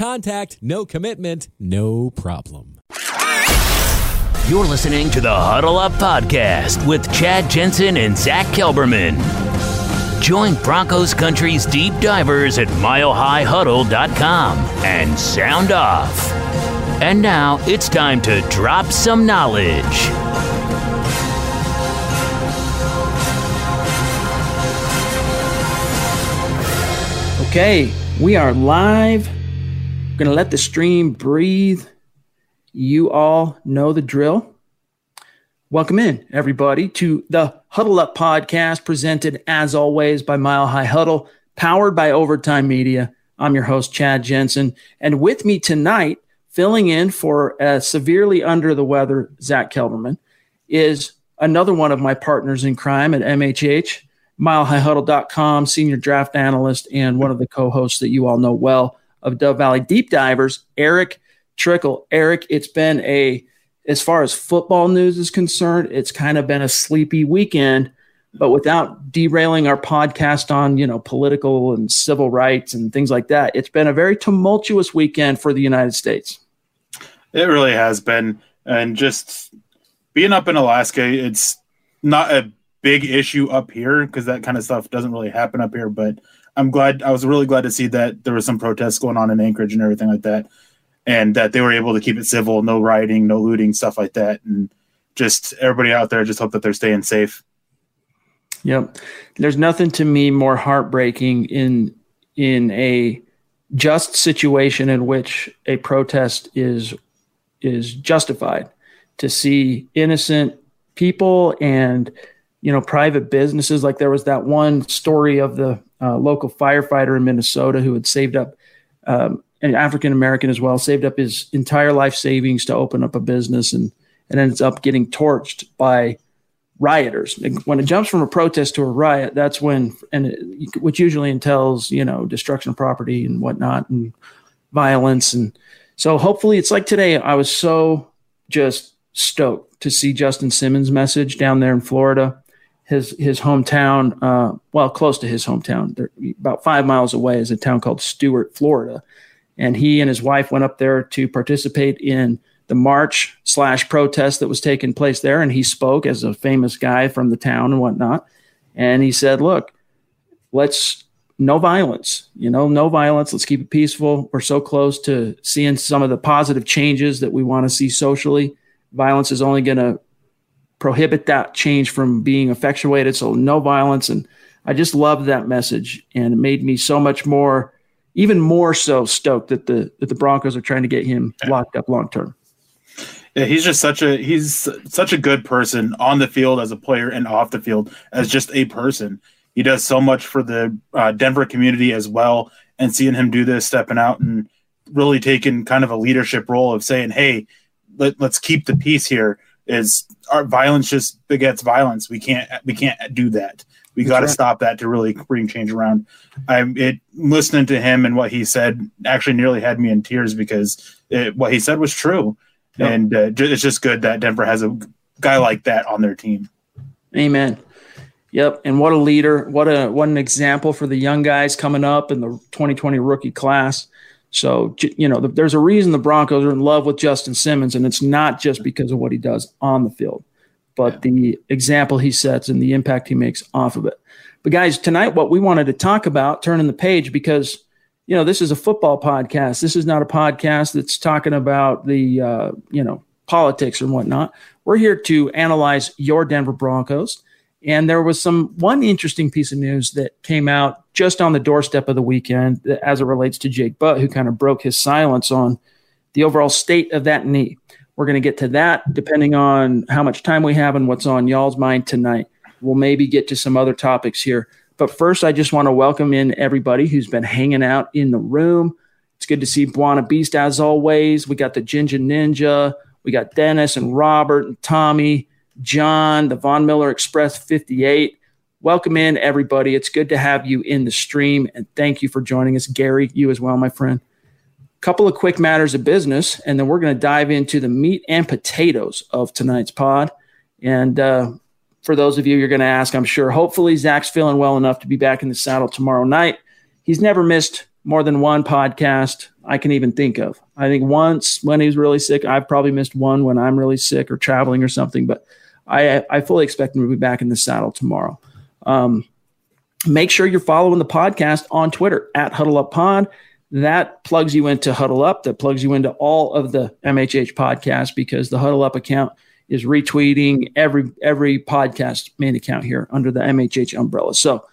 contact, no commitment, no problem. You're listening to the Huddle Up Podcast with Chad Jensen and Zach Kelberman. Join Broncos Country's deep divers at milehighhuddle.com and sound off. And now it's time to drop some knowledge. Okay, we are live. We're going to let the stream breathe. You all know the drill. Welcome in, everybody, to the Huddle Up podcast, presented as always by Mile High Huddle, powered by Overtime Media. I'm your host, Chad Jensen. And with me tonight, filling in for a severely under the weather Zach Kelberman, is another one of my partners in crime at MHH, milehighhuddle.com, senior draft analyst, and one of the co hosts that you all know well of Dove Valley Deep Divers, Erick Trickel. Erick, it's been a, as far as football news is concerned, it's kind of been a sleepy weekend. But without derailing our podcast on, you know, political and civil rights and things like that, it's been a very tumultuous weekend for the United States. It really has been. And just being up in Alaska, it's not a big issue up here because that kind of stuff doesn't really happen up here. But I'm glad, I was really glad to see that there was some protests going on in Anchorage and everything like that. And that they were able to keep it civil, no rioting, no looting, stuff like that. And just everybody out there, just hope that they're staying safe. Yep. There's nothing to me more heartbreaking in in a just situation in which a protest is is justified to see innocent people and you know private businesses. Like there was that one story of the uh, local firefighter in minnesota who had saved up um, an african american as well saved up his entire life savings to open up a business and and ends up getting torched by rioters. When it jumps from a protest to a riot that's when and it, which usually entails you know destruction of property and whatnot and violence. And so hopefully it's like today i was so just stoked to see justin simmons message down there in florida his his hometown uh, well close to his hometown They're about five miles away is a town called stuart florida and he and his wife went up there to participate in the march slash protest that was taking place there. And he spoke as a famous guy from the town and whatnot. And he said, look, let's no violence, you know, no violence. Let's keep it peaceful. We're so close to seeing some of the positive changes that we want to see socially. Violence is only going to prohibit that change from being effectuated. So no violence. And I just loved that message. And it made me so much more, even more so stoked that the, that the Broncos are trying to get him locked up long term. Yeah, he's just such a he's such a good person on the field as a player and off the field as just a person. He does so much for the uh, Denver community as well, and seeing him do this, stepping out and really taking kind of a leadership role of saying, "Hey, let, let's keep the peace here." Is our violence just begets violence? We can't we can't do that. We got to right. stop that to really bring change around. I'm it listening to him and what he said actually nearly had me in tears because it, what he said was true Yep. And uh, it's just good that Denver has a guy like that on their team. Amen. Yep. And what a leader. What a what an example for the young guys coming up in the 2020 rookie class. So, you know, there's a reason the Broncos are in love with Justin Simmons, and it's not just because of what he does on the field, but yeah. the example he sets and the impact he makes off of it. But, guys, tonight, what we wanted to talk about, turning the page, because you know, this is a football podcast. This is not a podcast that's talking about the, uh, you know, politics and whatnot. We're here to analyze your Denver Broncos. And there was some one interesting piece of news that came out just on the doorstep of the weekend as it relates to Jake Butt, who kind of broke his silence on the overall state of that knee. We're going to get to that depending on how much time we have and what's on y'all's mind tonight. We'll maybe get to some other topics here. But first, I just want to welcome in everybody who's been hanging out in the room. It's good to see Buana Beast as always. We got the Ginger Ninja. We got Dennis and Robert and Tommy, John, the Von Miller Express 58. Welcome in, everybody. It's good to have you in the stream, and thank you for joining us. Gary, you as well, my friend. Couple of quick matters of business, and then we're going to dive into the meat and potatoes of tonight's pod. And uh, for those of you you're going to ask, I'm sure, hopefully Zach's feeling well enough to be back in the saddle tomorrow night. He's never missed more than one podcast I can even think of. I think once when he was really sick, I've probably missed one when I'm really sick or traveling or something, but I, I fully expect him to be back in the saddle tomorrow. Um, make sure you're following the podcast on Twitter at Huddle Up Pod. That plugs you into Huddle Up. That plugs you into all of the MHH podcasts because the Huddle Up account is retweeting every every podcast main account here under the MHH umbrella. So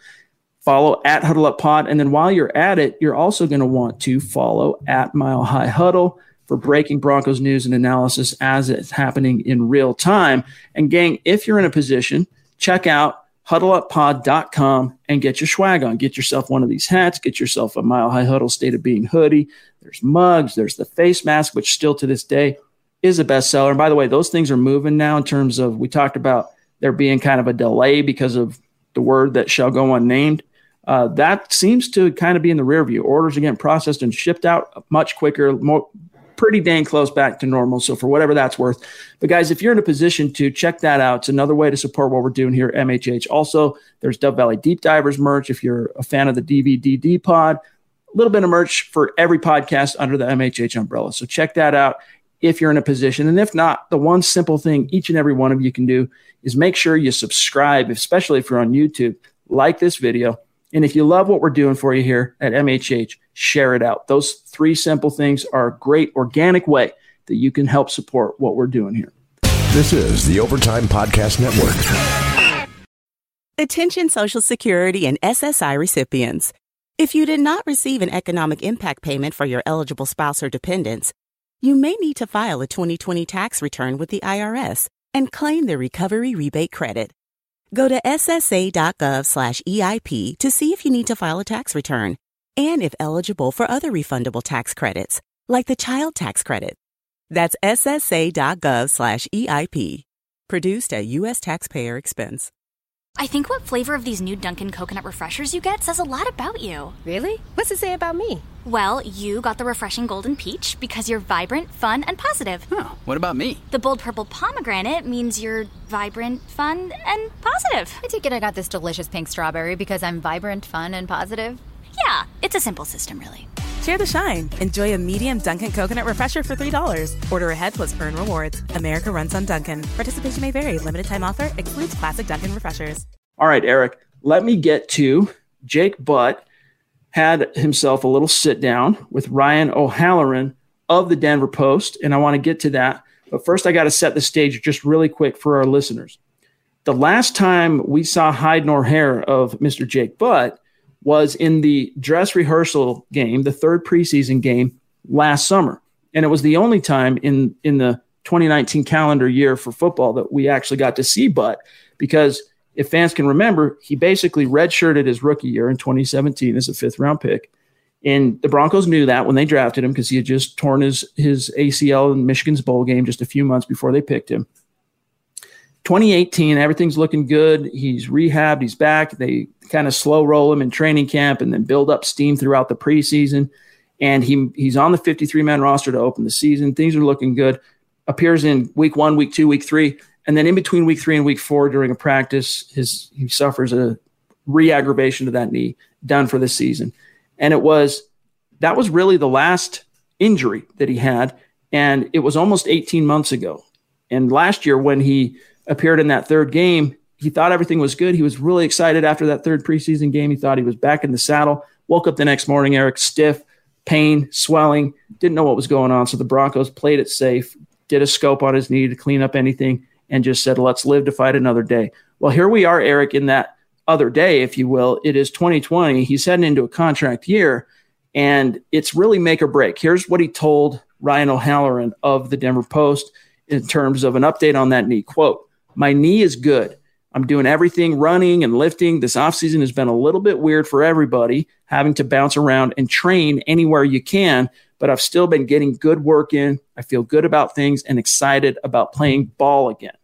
follow at Huddle Up Pod, and then while you're at it, you're also going to want to follow at Mile High Huddle for breaking Broncos news and analysis as it's happening in real time. And gang, if you're in a position, check out huddleuppod.com and get your swag on. Get yourself one of these hats, get yourself a Mile High Huddle State of Being hoodie. There's mugs, there's the face mask, which still to this day is a bestseller. And by the way, those things are moving now in terms of we talked about there being kind of a delay because of the word that shall go unnamed. Uh, that seems to kind of be in the rear view. Orders are getting processed and shipped out much quicker, more, pretty dang close back to normal. So for whatever that's worth. But guys, if you're in a position to check that out, it's another way to support what we're doing here at MHH. Also, there's Dove Valley Deep Divers merch. If you're a fan of the DVDD pod, a little bit of merch for every podcast under the MHH umbrella. So check that out if you're in a position. And if not, the one simple thing each and every one of you can do is make sure you subscribe, especially if you're on YouTube, like this video. And if you love what we're doing for you here at MHH, share it out. Those three simple things are a great organic way that you can help support what we're doing here. This is the Overtime Podcast Network. Attention Social Security and SSI recipients. If you did not receive an economic impact payment for your eligible spouse or dependents, you may need to file a 2020 tax return with the IRS and claim the recovery rebate credit. Go to ssa.gov/eip to see if you need to file a tax return and if eligible for other refundable tax credits, like the child tax credit. That's ssa.gov slash EIP. Produced at U.S. taxpayer expense. I think what flavor of these new Dunkin' coconut refreshers you get says a lot about you. Really? What's it say about me? Well, you got the refreshing golden peach because you're vibrant, fun, and positive. Oh, what about me? The bold purple pomegranate means you're vibrant, fun, and positive. I take it I got this delicious pink strawberry because I'm vibrant, fun, and positive. Yeah, it's a simple system, really. Share the shine. Enjoy a medium Dunkin' coconut refresher for $3. Order ahead plus earn rewards. America runs on Dunkin'. Participation may vary. Limited time offer excludes classic Dunkin' refreshers. All right, Erick, let me get to Jake Butt had himself a little sit down with Ryan O'Halloran of the Denver Post, and I want to get to that. But first, I got to set the stage just really quick for our listeners. The last time we saw hide nor hair of Mr. Jake Butt was in the dress rehearsal game, the third preseason game last summer. And it was the only time in, in the 2019 calendar year for football that we actually got to see Butt because if fans can remember, he basically redshirted his rookie year in 2017 as a fifth round pick. And the Broncos knew that when they drafted him because he had just torn his, his ACL in Michigan's bowl game just a few months before they picked him. 2018, everything's looking good. He's rehabbed, he's back. They kind of slow roll him in training camp and then build up steam throughout the preseason. And he he's on the 53 man roster to open the season. Things are looking good. Appears in week one, week two, week three, and then in between week three and week four during a practice, his he suffers a re-aggravation to that knee, done for the season. And it was that was really the last injury that he had, and it was almost 18 months ago. And last year when he appeared in that third game. He thought everything was good. He was really excited after that third preseason game. He thought he was back in the saddle. Woke up the next morning, Erick, stiff, pain, swelling, didn't know what was going on. So the Broncos played it safe, did a scope on his knee to clean up anything, and just said, let's live to fight another day. Well, here we are, Erick, in that other day, if you will. It is 2020. He's heading into a contract year, and it's really make or break. Here's what he told Ryan O'Halloran of the Denver Post in terms of an update on that knee. Quote, my knee is good. I'm doing everything running and lifting. This offseason has been a little bit weird for everybody, having to bounce around and train anywhere you can. but I've still been getting good work in. I feel good about things and excited about playing ball again.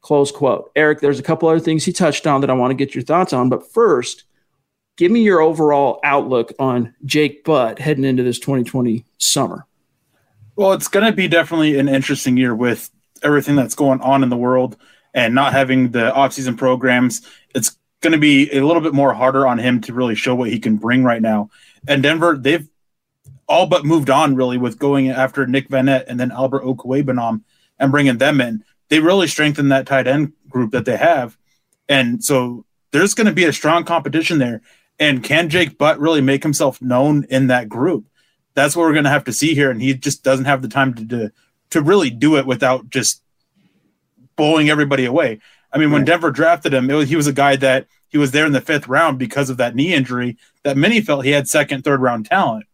Close quote. Erick, there's a couple other things he touched on that I want to get your thoughts on. But first, give me your overall outlook on Jake Butt heading into this 2020 summer. Well, it's going to be definitely an interesting year with everything that's going on in the world and not having the offseason programs. It's going to be a little bit more harder on him to really show what he can bring right now. And Denver, they've all but moved on really with going after Nick Vannett and then Albert Okwuegbunam and bringing them in. They really strengthened that tight end group that they have. And so there's going to be a strong competition there. And can Jake Butt really make himself known in that group? That's what we're going to have to see here. And he just doesn't have the time to, to, to really do it without just blowing everybody away. I mean, when Denver drafted him, was, he was a guy that he was there in the fifth round because of that knee injury that many felt he had second, third round talent.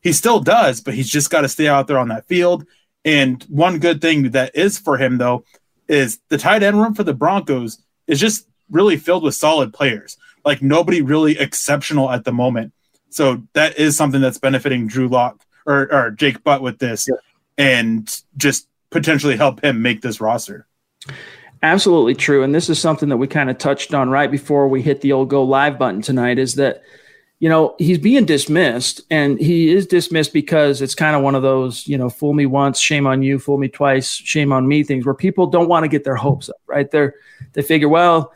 He still does, but he's just got to stay out there on that field. And one good thing that is for him, though, is the tight end room for the Broncos is just really filled with solid players. Like nobody really exceptional at the moment. So that is something that's benefiting Drew Lock or, or Jake Butt with this yeah. and just potentially help him make this roster. Absolutely true. And this is something that we kind of touched on right before we hit the old go live button tonight is that, you know, he's being dismissed and he is dismissed because it's kind of one of those, you know, fool me once, shame on you, fool me twice, shame on me things where people don't want to get their hopes up, right? They're, they figure, well,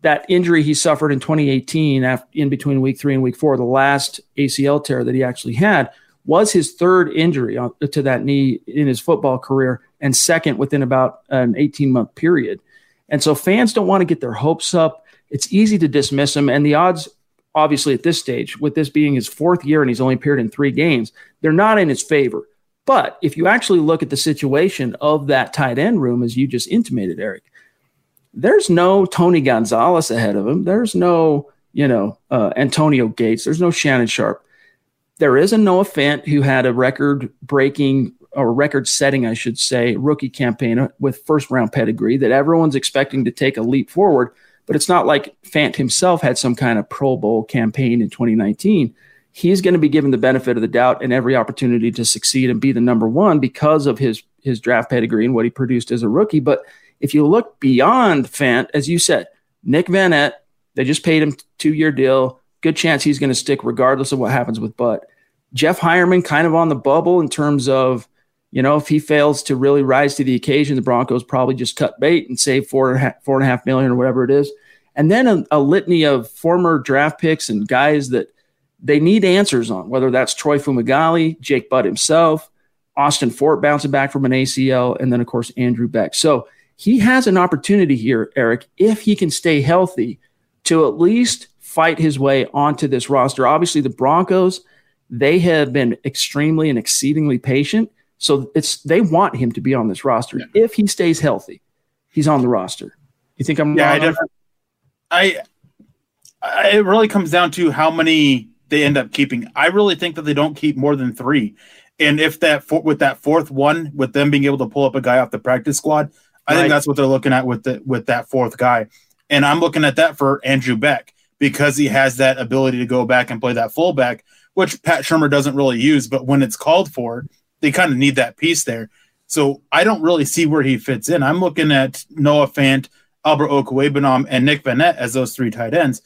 that injury he suffered in 2018 after, in between week three and week four, the last ACL tear that he actually had was his third injury to that knee in his football career and second within about an 18 month period. And so fans don't want to get their hopes up. It's easy to dismiss him. And the odds, obviously, at this stage, with this being his fourth year and he's only appeared in three games, they're not in his favor. But if you actually look at the situation of that tight end room, as you just intimated, Erick, there's no Tony Gonzalez ahead of him. There's no, you know, uh, Antonio Gates. There's no Shannon Sharpe. There is a Noah Fant who had a record breaking or record setting, I should say, rookie campaign with first round pedigree that everyone's expecting to take a leap forward. But it's not like Fant himself had some kind of Pro Bowl campaign in 2019. He's going to be given the benefit of the doubt and every opportunity to succeed and be the number one because of his his draft pedigree and what he produced as a rookie. But if you look beyond Fant, as you said, Nick Vannett, they just paid him two year deal. Good chance he's going to stick regardless of what happens with Butt. Jeff Heuerman kind of on the bubble in terms of, you know, if he fails to really rise to the occasion, the Broncos probably just cut bait and save four four and a half million or whatever it is. And then a, a litany of former draft picks and guys that they need answers on, whether that's Troy Fumagalli, Jake Butt himself, Austin Fort bouncing back from an ACL, and then, of course, Andrew Beck. So he has an opportunity here, Erick, if he can stay healthy, to at least fight his way onto this roster. Obviously, the Broncos – they have been extremely and exceedingly patient. So it's they want him to be on this roster. Yeah. If he stays healthy, he's on the roster. You think I'm yeah, I, I, I it really comes down to how many they end up keeping. I really think that they don't keep more than three. And if that with that fourth one, with them being able to pull up a guy off the practice squad, I right. think that's what they're looking at with the with that fourth guy. And I'm looking at that for Andrew Beck because he has that ability to go back and play that fullback which Pat Shurmur doesn't really use, but when it's called for, they kind of need that piece there. So I don't really see where he fits in. I'm looking at Noah Fant, Albert Okwuegbunam, and Nick Vannett as those three tight ends.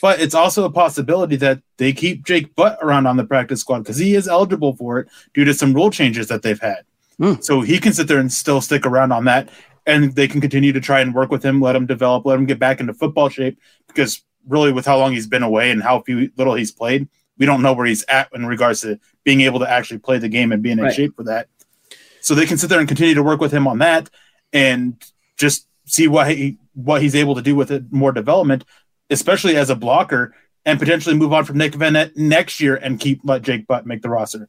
But it's also a possibility that they keep Jake Butt around on the practice squad because he is eligible for it due to some rule changes that they've had. Mm. So he can sit there and still stick around on that. And they can continue to try and work with him, let him develop, let him get back into football shape. Because really, with how long he's been away and how few little he's played, we don't know where he's at in regards to being able to actually play the game and being in right. shape for that. So they can sit there and continue to work with him on that and just see what he what he's able to do with it more development, especially as a blocker, and potentially move on from Nick Vannett next year and keep let Jake Butt make the roster.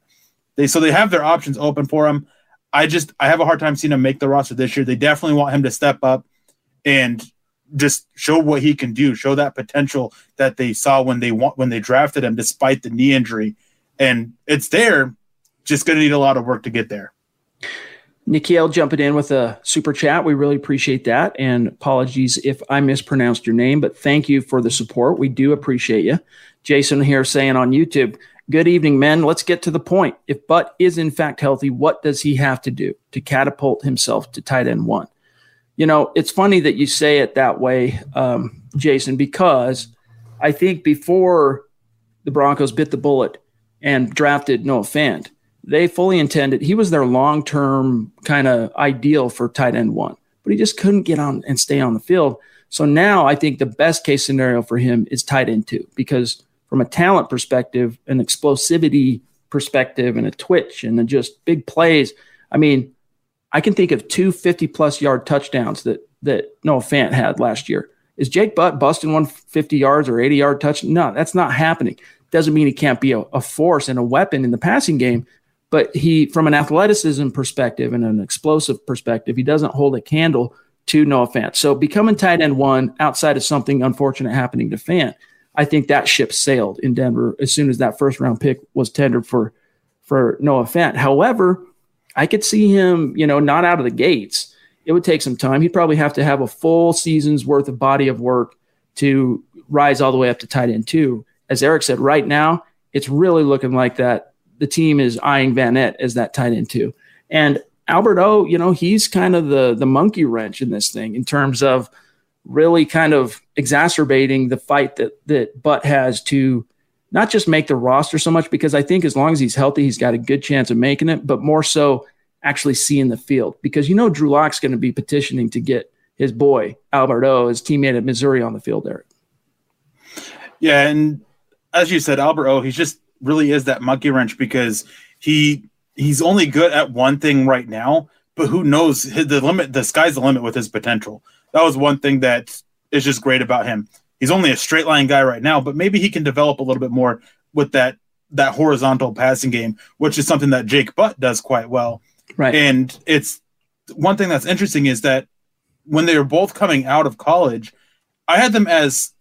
They so they have their options open for him. I just I have a hard time seeing him make the roster this year. They definitely want him to step up and just show what he can do, show that potential that they saw when they want when they drafted him, despite the knee injury. And it's there, just going to need a lot of work to get there. Nikhil jumping in with a super chat. We really appreciate that. And apologies if I mispronounced your name, but thank you for the support. We do appreciate you. Jason here saying on YouTube, Good evening, men. Let's get to the point. If Butt is in fact healthy, what does he have to do to catapult himself to tight end one? You know, it's funny that you say it that way, um, Jason, because I think before the Broncos bit the bullet and drafted Noah Fant, they fully intended he was their long term kind of ideal for tight end one, but he just couldn't get on and stay on the field. So now I think the best case scenario for him is tight end two because from a talent perspective, an explosivity perspective, and a twitch and just big plays. I mean, I can think of two 50 plus yard touchdowns that that Noah Fant had last year. Is Jake Butt busting 150 yards or 80 yard touch? No, that's not happening. Doesn't mean he can't be a, a force and a weapon in the passing game, but he, from an athleticism perspective and an explosive perspective, he doesn't hold a candle to Noah Fant. So becoming tight end one outside of something unfortunate happening to Fant I think that ship sailed in Denver as soon as that first round pick was tendered for for Noah Fant. However, I could see him, you know, not out of the gates. It would take some time. He'd probably have to have a full season's worth of body of work to rise all the way up to tight end two. As Erick said, right now it's really looking like that the team is eyeing Vannett as that tight end two. And Albert O, you know, he's kind of the the monkey wrench in this thing in terms of really kind of exacerbating the fight that that Butt has to not just make the roster so much because I think as long as he's healthy, he's got a good chance of making it, but more so actually seeing the field because you know Drew Lock's going to be petitioning to get his boy Albert O, his teammate at Missouri, on the field there. Yeah, and as you said, Albert O, he just really is that monkey wrench because he he's only good at one thing right now, but who knows the limit? The sky's the limit with his potential that was one thing that is just great about him. He's only a straight line guy right now, but maybe he can develop a little bit more with that that horizontal passing game, which is something that Jake Butt does quite well. Right. And it's one thing that's interesting is that when they were both coming out of college, I had them as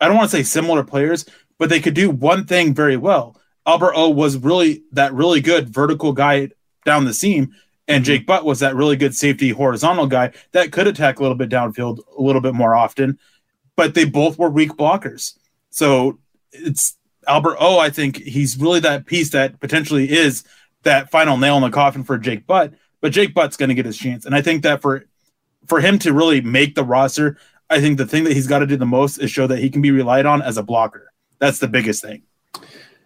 I don't want to say similar players, but they could do one thing very well. Albert O was really that really good vertical guy down the seam, and mm-hmm. Jake Butt was that really good safety horizontal guy that could attack a little bit downfield a little bit more often, but they both were weak blockers. So it's Albert O, I think he's really that piece that potentially is that final nail in the coffin for Jake Butt, but Jake Butt's going to get his chance. And I think that for for him to really make the roster, I think the thing that he's got to do the most is show that he can be relied on as a blocker. That's the biggest thing.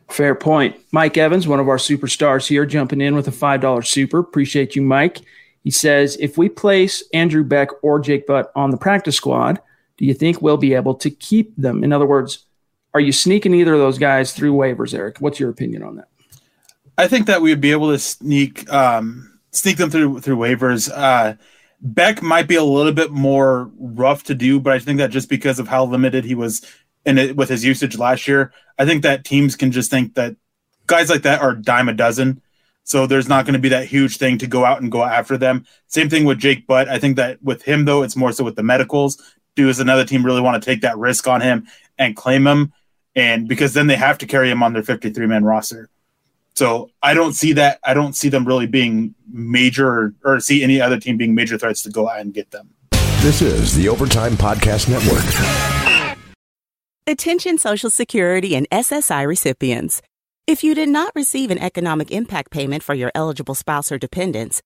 Fair point. Mike Evans, one of our superstars here, jumping in with a $5 super. Appreciate you, Mike. He says, if we place Andrew Beck or Jake Butt on the practice squad, do you think we'll be able to keep them? In other words, are you sneaking either of those guys through waivers, Erick? What's your opinion on that? I think that we would be able to sneak um, sneak them through through waivers. Uh, Beck might be a little bit more rough to do, but I think that just because of how limited he was in it with his usage last year, I think that teams can just think that guys like that are dime a dozen. So there's not going to be that huge thing to go out and go after them. Same thing with Jake Butt. I think that with him though, it's more so with the medicals. Does another team really want to take that risk on him and claim him? And because then they have to carry him on their 53 man roster. So I don't see that. I don't see them really being major or, or see any other team being major threats to go out and get them. This is the Overtime Podcast Network. Attention Social Security and SSI recipients. If you did not receive an economic impact payment for your eligible spouse or dependents,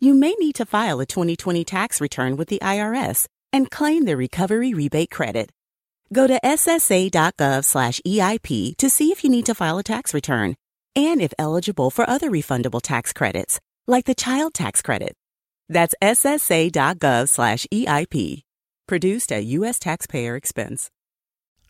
you may need to file a 2020 tax return with the IRS and claim the recovery rebate credit. Go to ssa.gov/eip to see if you need to file a tax return and if eligible for other refundable tax credits, like the child tax credit. That's ssa.gov/eip. Produced at U.S. taxpayer expense.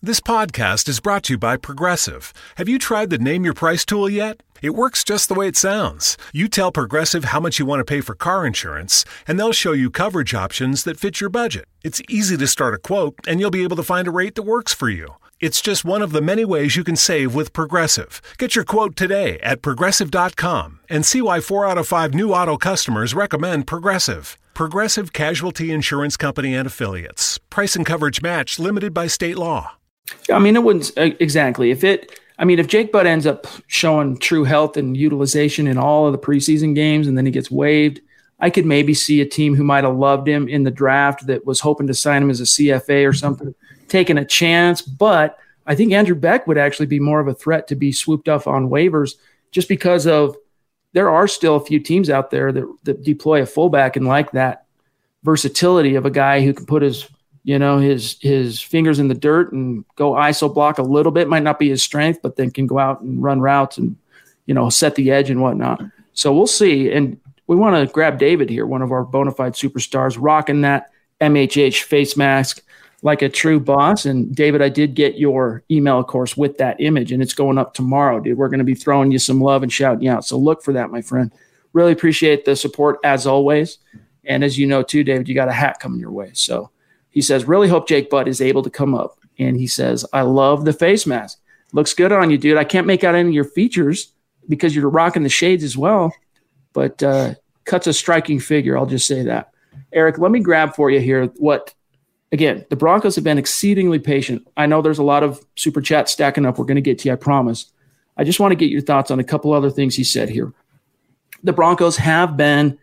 This podcast is brought to you by Progressive. Have you tried the Name Your Price tool yet? It works just the way it sounds. You tell Progressive how much you want to pay for car insurance, and they'll show you coverage options that fit your budget. It's easy to start a quote, and you'll be able to find a rate that works for you. It's just one of the many ways you can save with Progressive. Get your quote today at progressive.com and see why four out of five new auto customers recommend Progressive. Progressive Casualty Insurance Company and Affiliates. Price and coverage match limited by state law. I mean, it wouldn't uh, exactly. If it, I mean, if Jake Butt ends up showing true health and utilization in all of the preseason games and then he gets waived, I could maybe see a team who might have loved him in the draft that was hoping to sign him as a CFA or something, taking a chance. But I think Andrew Beck would actually be more of a threat to be swooped up on waivers just because of there are still a few teams out there that, that deploy a fullback and like that versatility of a guy who can put his you know his his fingers in the dirt and go iso block a little bit. Might not be his strength but then can go out and run routes and you know set the edge and whatnot. So we'll see. And we want to grab david here one of our bona fide superstars rocking that mhh face mask like a true boss. And david i did get your email of course with that image and it's going up tomorrow dude. We're going to be throwing you some love and shouting you out. So look for that my friend. Really appreciate the support as always. And as you know, too, David, you got a hat coming your way. So he says, really hope Jake Butt is able to come up. And he says, I love the face mask. Looks good on you, dude. I can't make out any of your features because you're rocking the shades as well, but uh, cuts a striking figure. I'll just say that. Erick, let me grab for you here what, again, the Broncos have been exceedingly patient. I know there's a lot of super chats stacking up. We're going to get to you, I promise. I just want to get your thoughts on a couple other things he said here. The Broncos have been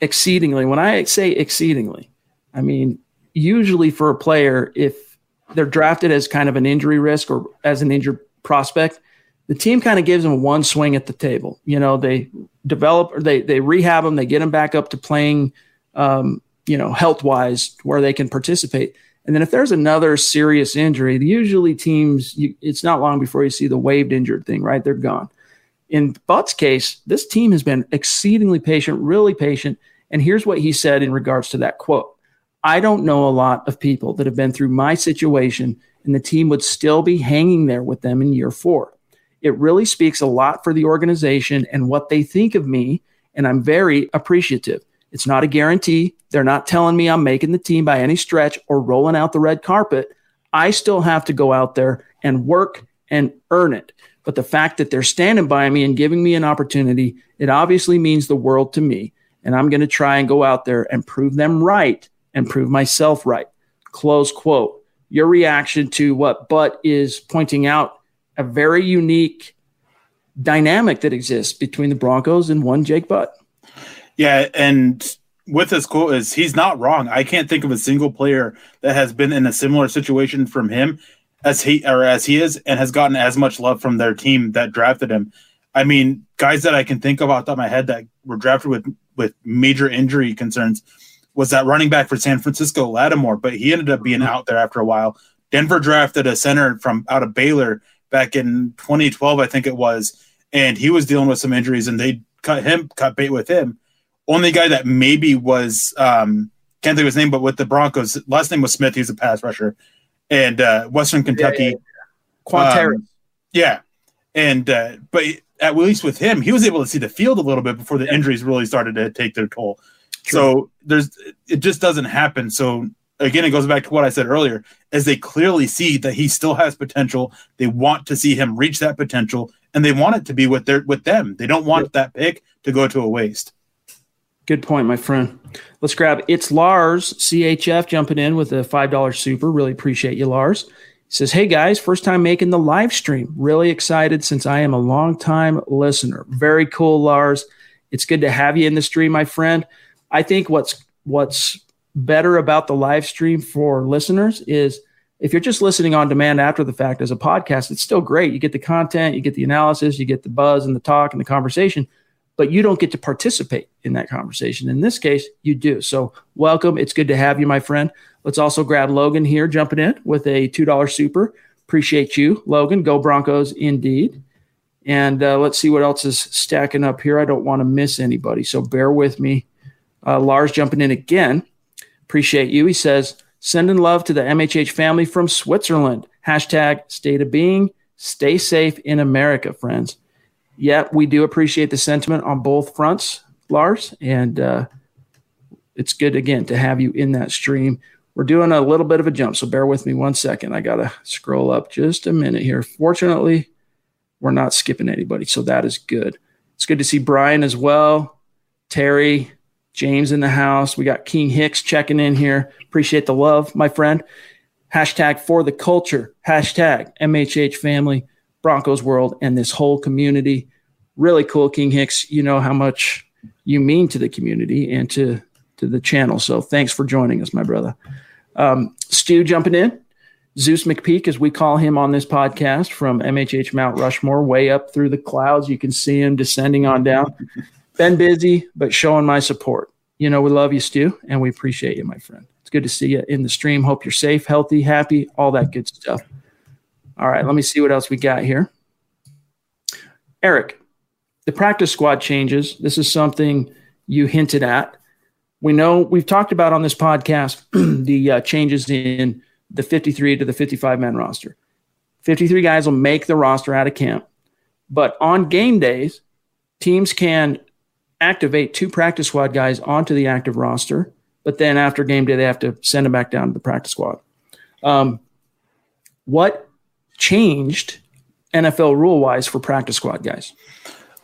exceedingly. When I say exceedingly, I mean usually for a player, if they're drafted as kind of an injury risk or as an injured prospect, the team kind of gives them one swing at the table. You know, they develop or they they rehab them, they get them back up to playing, um, you know, health wise where they can participate. And then if there's another serious injury, usually teams, you, it's not long before you see the waived injured thing, right? They're gone. In Butt's case, this team has been exceedingly patient, really patient. And here's what he said in regards to that quote I don't know a lot of people that have been through my situation, and the team would still be hanging there with them in year four. It really speaks a lot for the organization and what they think of me, and I'm very appreciative. It's not a guarantee. They're not telling me I'm making the team by any stretch or rolling out the red carpet. I still have to go out there and work and earn it. But the fact that they're standing by me and giving me an opportunity, it obviously means the world to me and I'm going to try and go out there and prove them right and prove myself right. Close quote. Your reaction to what Butt is pointing out a very unique dynamic that exists between the Broncos and one Jake Butt. Yeah, and with this quote is he's not wrong. I can't think of a single player that has been in a similar situation from him as he or as he is and has gotten as much love from their team that drafted him. I mean, guys that I can think of off the top of my head that were drafted with with major injury concerns was that running back for San Francisco, Lattimore, but he ended up being mm-hmm. out there after a while. Denver drafted a center from out of Baylor back in 2012, I think it was, and he was dealing with some injuries, and they cut him, cut bait with him. Only guy that maybe was um, can't think of his name, but with the Broncos, last name was Smith. He's a pass rusher, and uh, Western Kentucky, yeah, yeah, Um, yeah, and uh, but at least with him, he was able to see the field a little bit before the injuries really started to take their toll. True. So there's it just doesn't happen. So again, it goes back to what I said earlier, as they clearly see that he still has potential. They want to see him reach that potential, and they want it to be with their with them. They don't want that pick to go to a waste. Good point, my friend. Let's grab it's Lars CHF jumping in with a five dollar super. Really appreciate you, Lars says, Hey guys, first time making the live stream. Really excited since I am a long time listener. Very cool, Lars. It's good to have you in the stream, my friend. I think what's what's better about the live stream for listeners is if you're just listening on demand after the fact as a podcast, it's still great. You get the content, you get the analysis, you get the buzz and the talk and the conversation, but you don't get to participate in that conversation. In this case, you do. So, welcome. It's good to have you, my friend. Let's also grab Logan here jumping in with a $2 super. Appreciate you, Logan. Go Broncos indeed. And uh, let's see what else is stacking up here. I don't want to miss anybody, so bear with me. Uh, Lars jumping in again. Appreciate you. He says, sending love to the MHH family from Switzerland. Hashtag state of being. Stay safe in America, friends. Yeah, we do appreciate the sentiment on both fronts, Lars. And uh, it's good, again, to have you in that stream. We're doing a little bit of a jump, so bear with me one second. I got to scroll up just a minute here. Fortunately, we're not skipping anybody, so that is good. It's good to see Brian as well, Terry, James in the house. We got King Hicks checking in here. Appreciate the love, my friend. Hashtag for the culture, hashtag MHH family, Broncos world, and this whole community. Really cool, King Hicks. You know how much you mean to the community and to, to the channel. So thanks for joining us, my brother. Um, Stu jumping in. Zeus McPeak, as we call him on this podcast, from MHH Mount Rushmore, way up through the clouds. You can see him descending on down. Been busy, but showing my support. You know, we love you, Stu, and we appreciate you, my friend. It's good to see you in the stream. Hope you're safe, healthy, happy, all that good stuff. All right, let me see what else we got here. Erick, the practice squad changes. This is something you hinted at. We know we've talked about on this podcast the uh, changes in the 53 to the 55 man roster. 53 guys will make the roster out of camp. But on game days, teams can activate two practice squad guys onto the active roster. But then after game day, they have to send them back down to the practice squad. Um, what changed NFL rule wise for practice squad guys?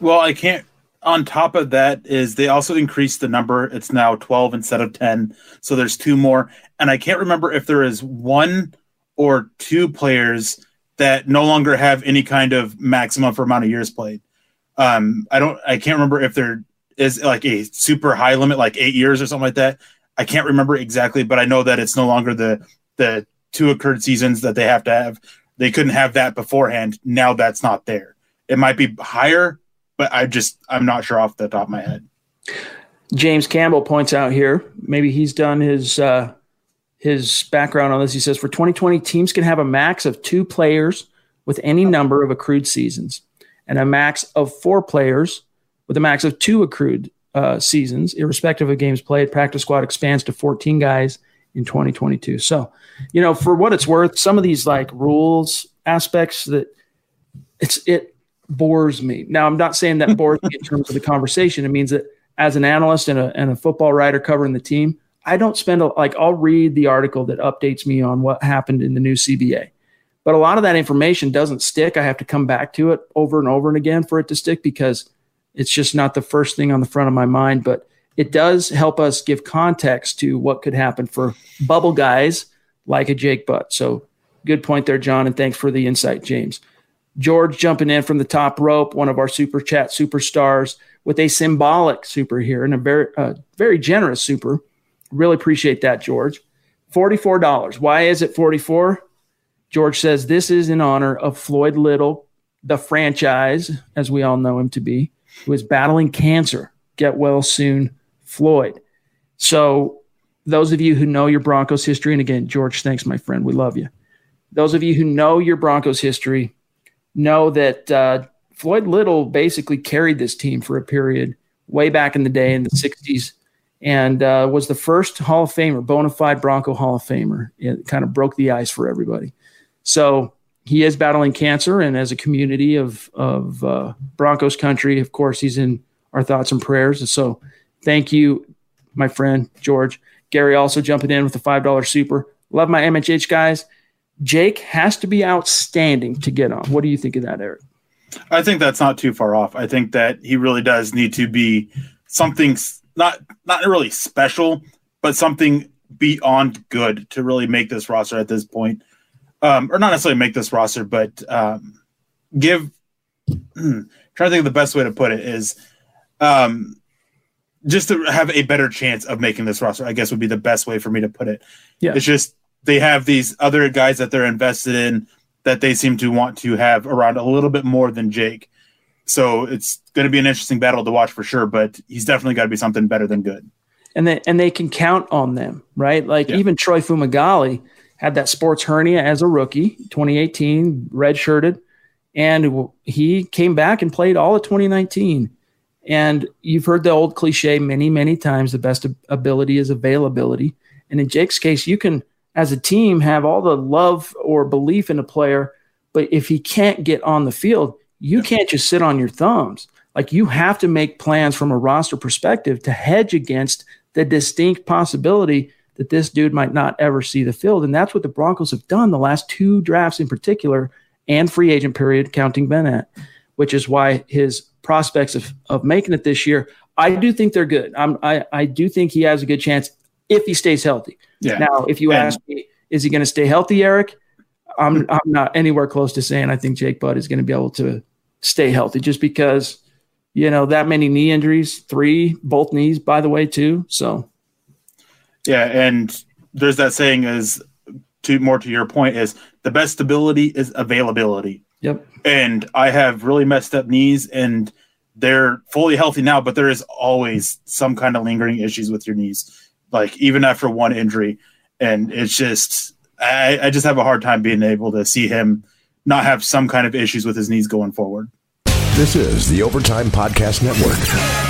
Well, I can't. On top of that, is they also increased the number. It's now 12 instead of 10. So there's two more. And I can't remember if there is one or two players that no longer have any kind of maximum for amount of years played. Um, I don't, I can't remember if there is like a super high limit, like eight years or something like that. I can't remember exactly, but I know that it's no longer the the two accrued seasons that they have to have. They couldn't have that beforehand. Now that's not there. It might be higher, but I just I'm not sure off the top of my head. James Campbell points out here, maybe he's done his uh, his background on this. He says for 2020, teams can have a max of two players with any number of accrued seasons, and a max of four players with a max of two accrued uh, seasons, irrespective of games played. Practice squad expands to 14 guys in 2022. So, you know, for what it's worth, some of these like rules aspects that it's it bores me. Now, I'm not saying that bores me in terms of the conversation. It means that as an analyst and a, and a football writer covering the team, I don't spend a, like I'll read the article that updates me on what happened in the new CBA. But a lot of that information doesn't stick. I have to come back to it over and over and again for it to stick because it's just not the first thing on the front of my mind. But it does help us give context to what could happen for bubble guys like a Jake Butt. So good point there, John, and thanks for the insight, James. George jumping in from the top rope, one of our super chat superstars with a symbolic super here and a very, uh, very generous super. Really appreciate that, George. $44. Why is it 44? George says this is in honor of Floyd Little, the franchise, as we all know him to be, who is battling cancer. Get well soon, Floyd. So, those of you who know your Broncos history, and again, George, thanks, my friend. We love you. Those of you who know your Broncos history, know that uh, Floyd Little basically carried this team for a period way back in the day in the 60s and uh, was the first Hall of Famer, bona fide Bronco Hall of Famer. It kind of broke the ice for everybody. So he is battling cancer, and as a community of, of uh, Broncos country, of course, he's in our thoughts and prayers. And so thank you, my friend George. Gary also jumping in with the $5 super. Love my MHH guys. Jake has to be outstanding to get on. What do you think of that, Erick? I think that's not too far off. I think that he really does need to be something not not really special, but something beyond good to really make this roster at this point. Um, or not necessarily make this roster, but um, give. trying to think of the best way to put it is, um, just to have a better chance of making this roster. I guess would be the best way for me to put it. Yeah, it's just they have these other guys that they're invested in that they seem to want to have around a little bit more than Jake. So it's going to be an interesting battle to watch for sure, but he's definitely got to be something better than good. And they, and they can count on them, right? Like yeah. even Troy Fumagalli had that sports hernia as a rookie, 2018, redshirted, and he came back and played all of 2019. And you've heard the old cliche many, many times: the best ability is availability. And in Jake's case, you can as a team have all the love or belief in a player, but if he can't get on the field, you can't just sit on your thumbs. Like you have to make plans from a roster perspective to hedge against the distinct possibility that this dude might not ever see the field. And that's what the Broncos have done the last two drafts in particular and free agent period, counting Vannett, which is why his prospects of, of making it this year, I do think they're good. I'm, I, I do think he has a good chance if he stays healthy. Yeah. Now, if you and, ask me, is he going to stay healthy, Erick? I'm I'm not anywhere close to saying I think Jake Butt is going to be able to stay healthy just because you know that many knee injuries, three both knees by the way too. So yeah, and there's that saying is to to more to your point is the best stability is availability. Yep. And I have really messed up knees and they're fully healthy now, but there is always some kind of lingering issues with your knees, like even after one injury. And it's just, I, I just have a hard time being able to see him not have some kind of issues with his knees going forward. This is the Overtime Podcast Network.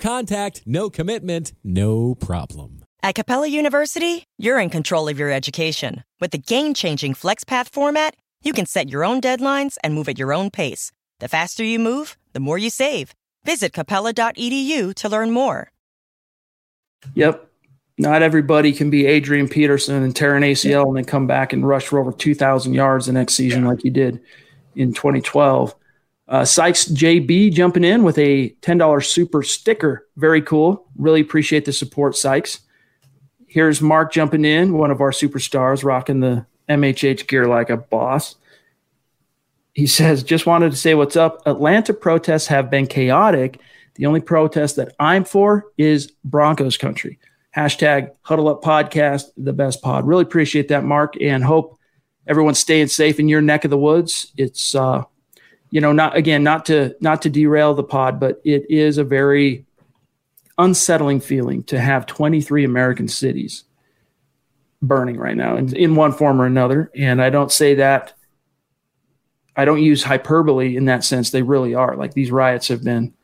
contact, no commitment, no problem. At Capella University, you're in control of your education. With the game changing FlexPath format, you can set your own deadlines and move at your own pace. The faster you move, the more you save. Visit capella.edu to learn more. Yep. Not everybody can be Adrian Peterson and tear an ACL and then come back and rush for over 2,000 yards the next season like you did in 2012. Uh, Sykes JB jumping in with a $10 super sticker. Very cool. Really appreciate the support, Sykes. Here's Mark jumping in, one of our superstars, rocking the MHH gear like a boss. He says, just wanted to say what's up. Atlanta protests have been chaotic. The only protest that I'm for is Broncos country. Hashtag huddle up podcast, the best pod. Really appreciate that, Mark, and hope everyone's staying safe in your neck of the woods. It's uh, you know, not again, not to not to derail the pod, but it is a very unsettling feeling to have 23 American cities burning right now in, in one form or another. And I don't say that I don't use hyperbole in that sense. They really are. Like these riots have been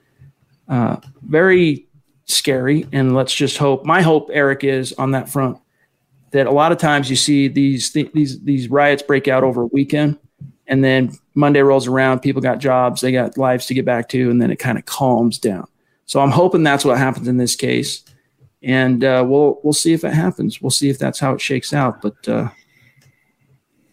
uh, very scary. And let's just hope. My hope, Erick, is on that front that a lot of times you see these th- these these riots break out over a weekend, and then Monday rolls around, people got jobs, they got lives to get back to, and then it kind of calms down. So I'm hoping that's what happens in this case, and uh, we'll we'll see if it happens. We'll see if that's how it shakes out. But uh,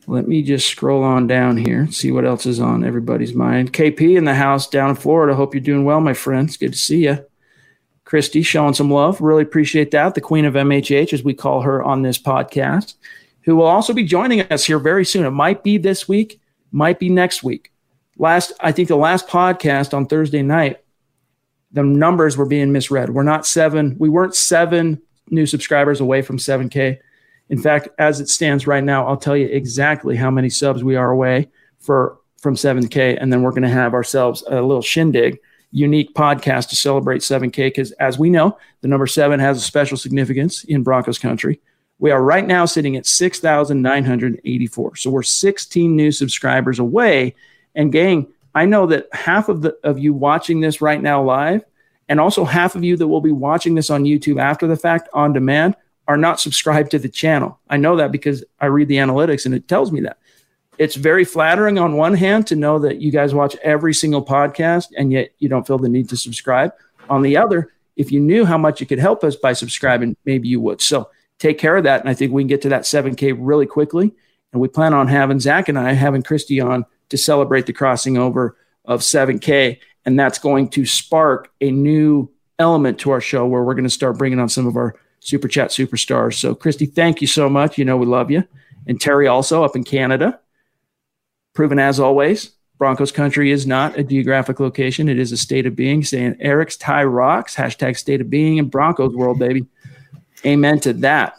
let me just scroll on down here, see what else is on everybody's mind. KP in the house down in Florida. Hope you're doing well, my friends. Good to see you. Christy showing some love. Really appreciate that. The queen of MHH, as we call her on this podcast, who will also be joining us here very soon. It might be this week might be next week. Last, I think the last podcast on Thursday night, the numbers were being misread. We're not seven, we weren't seven new subscribers away from 7K. In fact, as it stands right now, I'll tell you exactly how many subs we are away for from 7K. And then we're going to have ourselves a little shindig, unique podcast to celebrate 7K. Because as we know, the number seven has a special significance in Broncos country. We are right now sitting at 6,984. So we're 16 new subscribers away. And gang, I know that half of the of you watching this right now live, and also half of you that will be watching this on YouTube after the fact on demand are not subscribed to the channel. I know that because I read the analytics and it tells me that. It's very flattering on one hand to know that you guys watch every single podcast and yet you don't feel the need to subscribe. On the other, if you knew how much it could help us by subscribing, maybe you would. So take care of that. And I think we can get to that 7K really quickly. And we plan on having Zach and I having Christy on to celebrate the crossing over of 7K. And that's going to spark a new element to our show where we're going to start bringing on some of our super chat superstars. So, Christy, thank you so much. You know, we love you. And Terry also up in Canada. Proven as always, Broncos country is not a geographic location. It is a state of being. Saying Erick's Thai rocks, hashtag state of being in Broncos world, baby. Amen to that.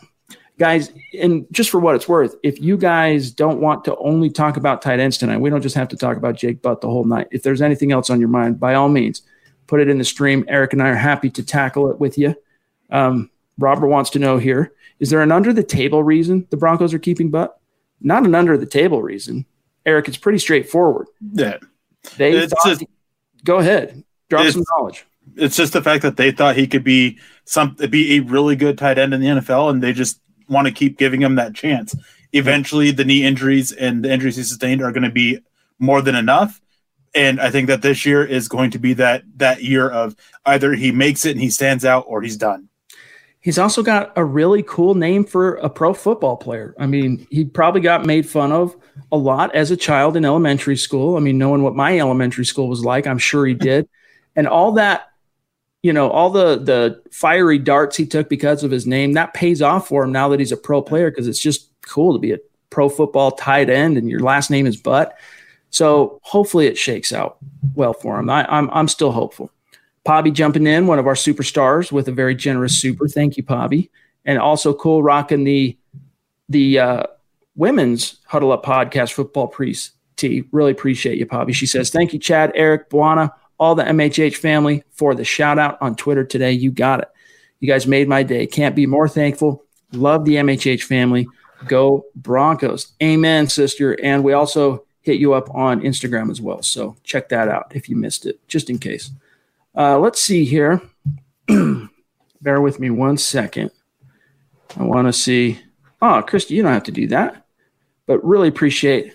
Guys, and just for what it's worth, if you guys don't want to only talk about tight ends tonight, we don't just have to talk about Jake Butt the whole night. If there's anything else on your mind, by all means, put it in the stream. Erick and I are happy to tackle it with you. Um, Robert wants to know here is there an under the table reason the Broncos are keeping Butt? Not an under the table reason. Erick, it's pretty straightforward. Yeah. They thought, just, go ahead, drop some knowledge it's just the fact that they thought he could be some be a really good tight end in the NFL, and they just want to keep giving him that chance. Eventually, the knee injuries and the injuries he sustained are going to be more than enough. And I think that this year is going to be that that year of either he makes it and he stands out or he's done. He's also got a really cool name for a pro football player. I mean, he probably got made fun of a lot as a child in elementary school. I mean, knowing what my elementary school was like, I'm sure he did. And all that, you know, all the the fiery darts he took because of his name, that pays off for him now that he's a pro player because it's just cool to be a pro football tight end and your last name is Butt. So hopefully it shakes out well for him. I, I'm I'm still hopeful. Pobby jumping in, one of our superstars with a very generous super. Thank you, Pobby. And also cool rocking the the uh, women's Huddle Up podcast football priest T. Really appreciate you, Pobby. She says, Thank you, Chad, Erick, Buana, all the MHH family for the shout out on Twitter today. You got it. You guys made my day. Can't be more thankful. Love the MHH family. Go Broncos. Amen, sister. And we also hit you up on Instagram as well. So check that out if you missed it, just in case. Uh, let's see here. Bear with me one second. I want to see. Oh, Christy, you don't have to do that, but really appreciate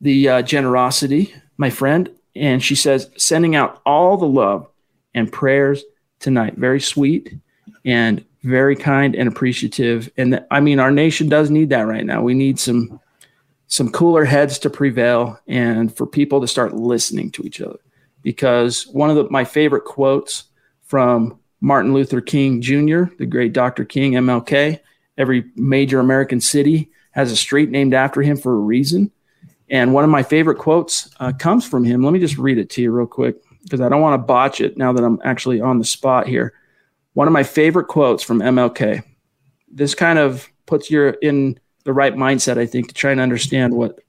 the uh, generosity, my friend. And she says, sending out all the love and prayers tonight. Very sweet and very kind and appreciative. And th- I mean, our nation does need that right now. We need some some cooler heads to prevail and for people to start listening to each other because one of the, my favorite quotes from Martin Luther King Jr., the great Dr. King, MLK, every major American city has a street named after him for a reason. And one of my favorite quotes uh, comes from him. Let me just read it to you real quick because I don't want to botch it now that I'm actually on the spot here. One of my favorite quotes from MLK. This kind of puts you in the right mindset, I think, to try and understand what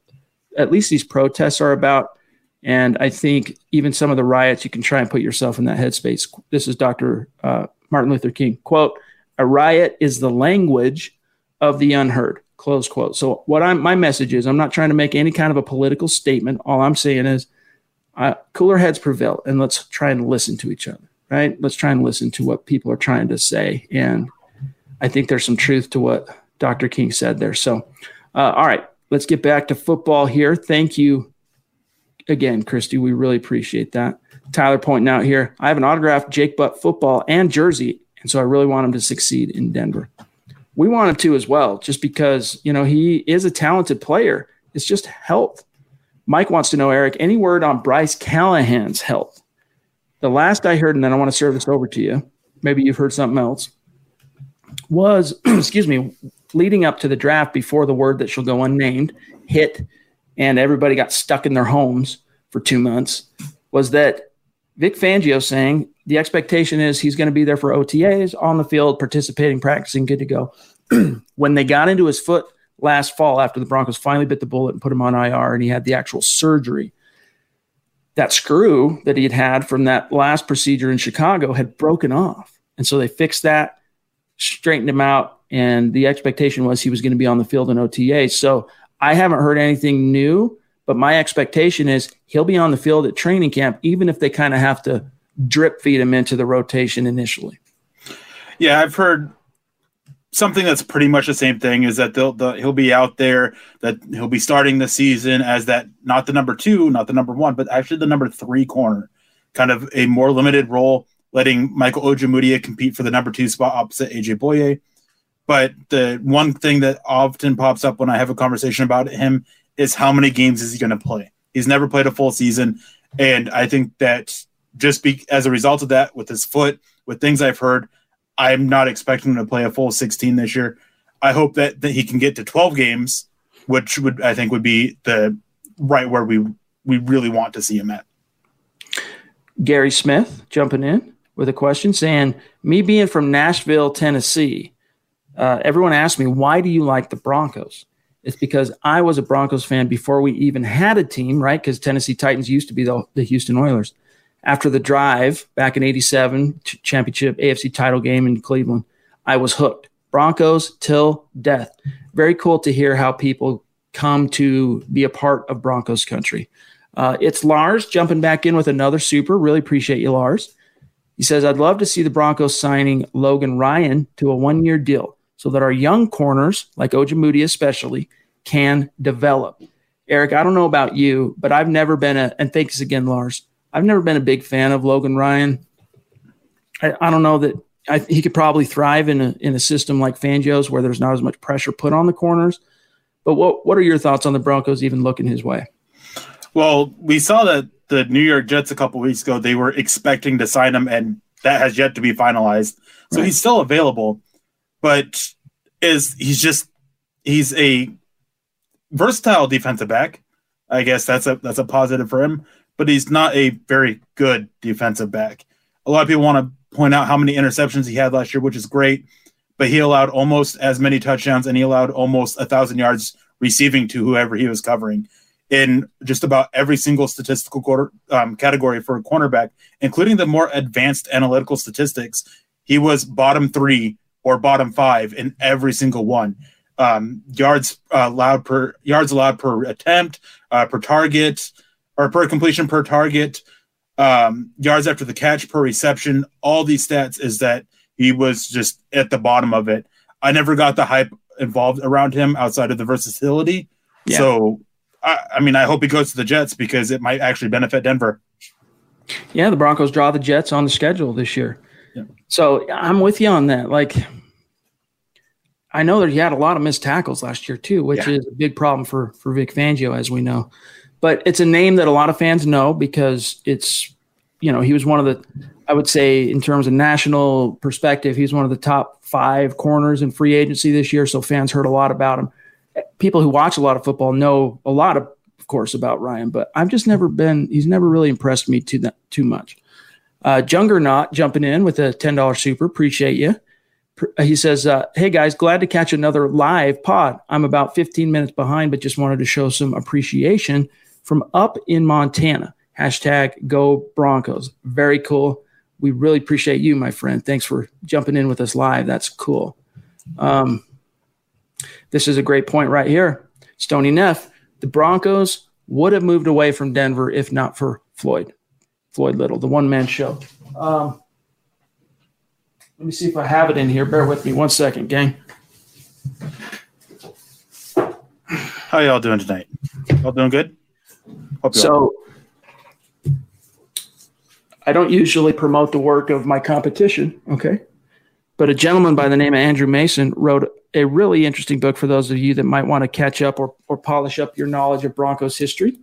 at least these protests are about and I think even some of the riots, you can try and put yourself in that headspace. This is Dr. Uh, Martin Luther King. Quote, a riot is the language of the unheard. Close quote. So what I'm, my message is, I'm not trying to make any kind of a political statement. All I'm saying is uh, cooler heads prevail and let's try and listen to each other, right? Let's try and listen to what people are trying to say. And I think there's some truth to what Dr. King said there. So, uh, all right, let's get back to football here. Thank you, again, Christy, we really appreciate that. Tyler pointing out here, I have an autographed Jake Butt football and jersey, and so I really want him to succeed in Denver. We want him to as well, just because you know he is a talented player. It's just health. Mike wants to know, Erick, any word on Bryce Callahan's health? The last I heard, and then I want to serve this over to you. Maybe you've heard something else. Was excuse me, leading up to the draft before the word that shall go unnamed hit and everybody got stuck in their homes for two months was that Vic Fangio saying the expectation is he's going to be there for OTAs on the field, participating, practicing, good to go. when they got into his foot last fall after the Broncos finally bit the bullet and put him on IR and he had the actual surgery, that screw that he had had from that last procedure in Chicago had broken off. And so they fixed that, straightened him out, and the expectation was he was going to be on the field in OTA. So I haven't heard anything new, but my expectation is he'll be on the field at training camp, even if they kind of have to drip feed him into the rotation initially. Yeah, I've heard something that's pretty much the same thing is that they'll, they'll, he'll be out there that he'll be starting the season as that not the number two not the number one but actually the number three corner kind of a more limited role letting michael ojemudia compete for the number two spot opposite aj bouye but the one thing that often pops up when I have a conversation about him is how many games is he going to play? He's never played a full season. And I think that just be, as a result of that, with his foot, with things I've heard, I'm not expecting him to play a full 16 this year. I hope that, that he can get to 12 games, which would I think would be the right where we we really want to see him at. Gary Smith jumping in with a question saying, "Me being from Nashville, Tennessee, uh, everyone asked me, why do you like the Broncos? It's because I was a Broncos fan before we even had a team, right? Because Tennessee Titans used to be the, the Houston Oilers. After the drive back in 87, championship AFC title game in Cleveland, I was hooked. Broncos till death. Very cool to hear how people come to be a part of Broncos country. Uh, it's Lars jumping back in with another super. Really appreciate you, Lars. He says, I'd love to see the Broncos signing Logan Ryan to a one year deal so that our young corners, like Ojemudia especially, can develop. Erick, I don't know about you, but I've never been a, and thanks again, Lars. I've never been a big fan of Logan Ryan. I, I don't know that I, he could probably thrive in a in a system like Fangio's where there's not as much pressure put on the corners. But what what are your thoughts on the Broncos even looking his way? Well, we saw that the New York Jets a couple weeks ago they were expecting to sign him, and that has yet to be finalized. So right. he's still available, but is he's just he's a versatile defensive back. I guess that's a that's a positive for him, but he's not a very good defensive back. A lot of people want to point out how many interceptions he had last year, which is great, but he allowed almost as many touchdowns and he allowed almost a thousand yards receiving to whoever he was covering in just about every single statistical quarter, um, category for a cornerback, including the more advanced analytical statistics. He was bottom three or bottom five in every single one. Um, yards uh, allowed per yards allowed per attempt, uh, per target, or per completion per target, um, yards after the catch per reception. All these stats is that he was just at the bottom of it. I never got the hype involved around him outside of the versatility. Yeah. So I, I mean, I hope he goes to the Jets because it might actually benefit Denver. Yeah, the Broncos draw the Jets on the schedule this year. Yeah. So I'm with you on that. Like, I know that he had a lot of missed tackles last year too, which yeah. is a big problem for for Vic Fangio, as we know. But it's a name that a lot of fans know because it's, you know, he was one of the, I would say, in terms of national perspective, he's one of the top five corners in free agency this year. So fans heard a lot about him people who watch a lot of football know a lot of, of course, about Ryan, but I've just never been. He's never really impressed me too too much. Uh, jumping in with a ten dollar super. Appreciate you. He says, uh, "Hey guys, glad to catch another live pod. I'm about 15 minutes behind, but just wanted to show some appreciation from up in Montana. Hashtag Go Broncos. Very cool. We really appreciate you, my friend. Thanks for jumping in with us live. That's cool. Um, this is a great point right here. Stony Neff, the Broncos would have moved away from Denver if not for Floyd, Floyd Little, the one man show. Um, let me see if I have it in here. Bear with me one second, gang. How y'all doing tonight? Y'all doing good? so, I don't usually promote the work of my competition, okay? But a gentleman by the name of Andrew Mason wrote a really interesting book for those of you that might want to catch up or, or polish up your knowledge of Broncos history.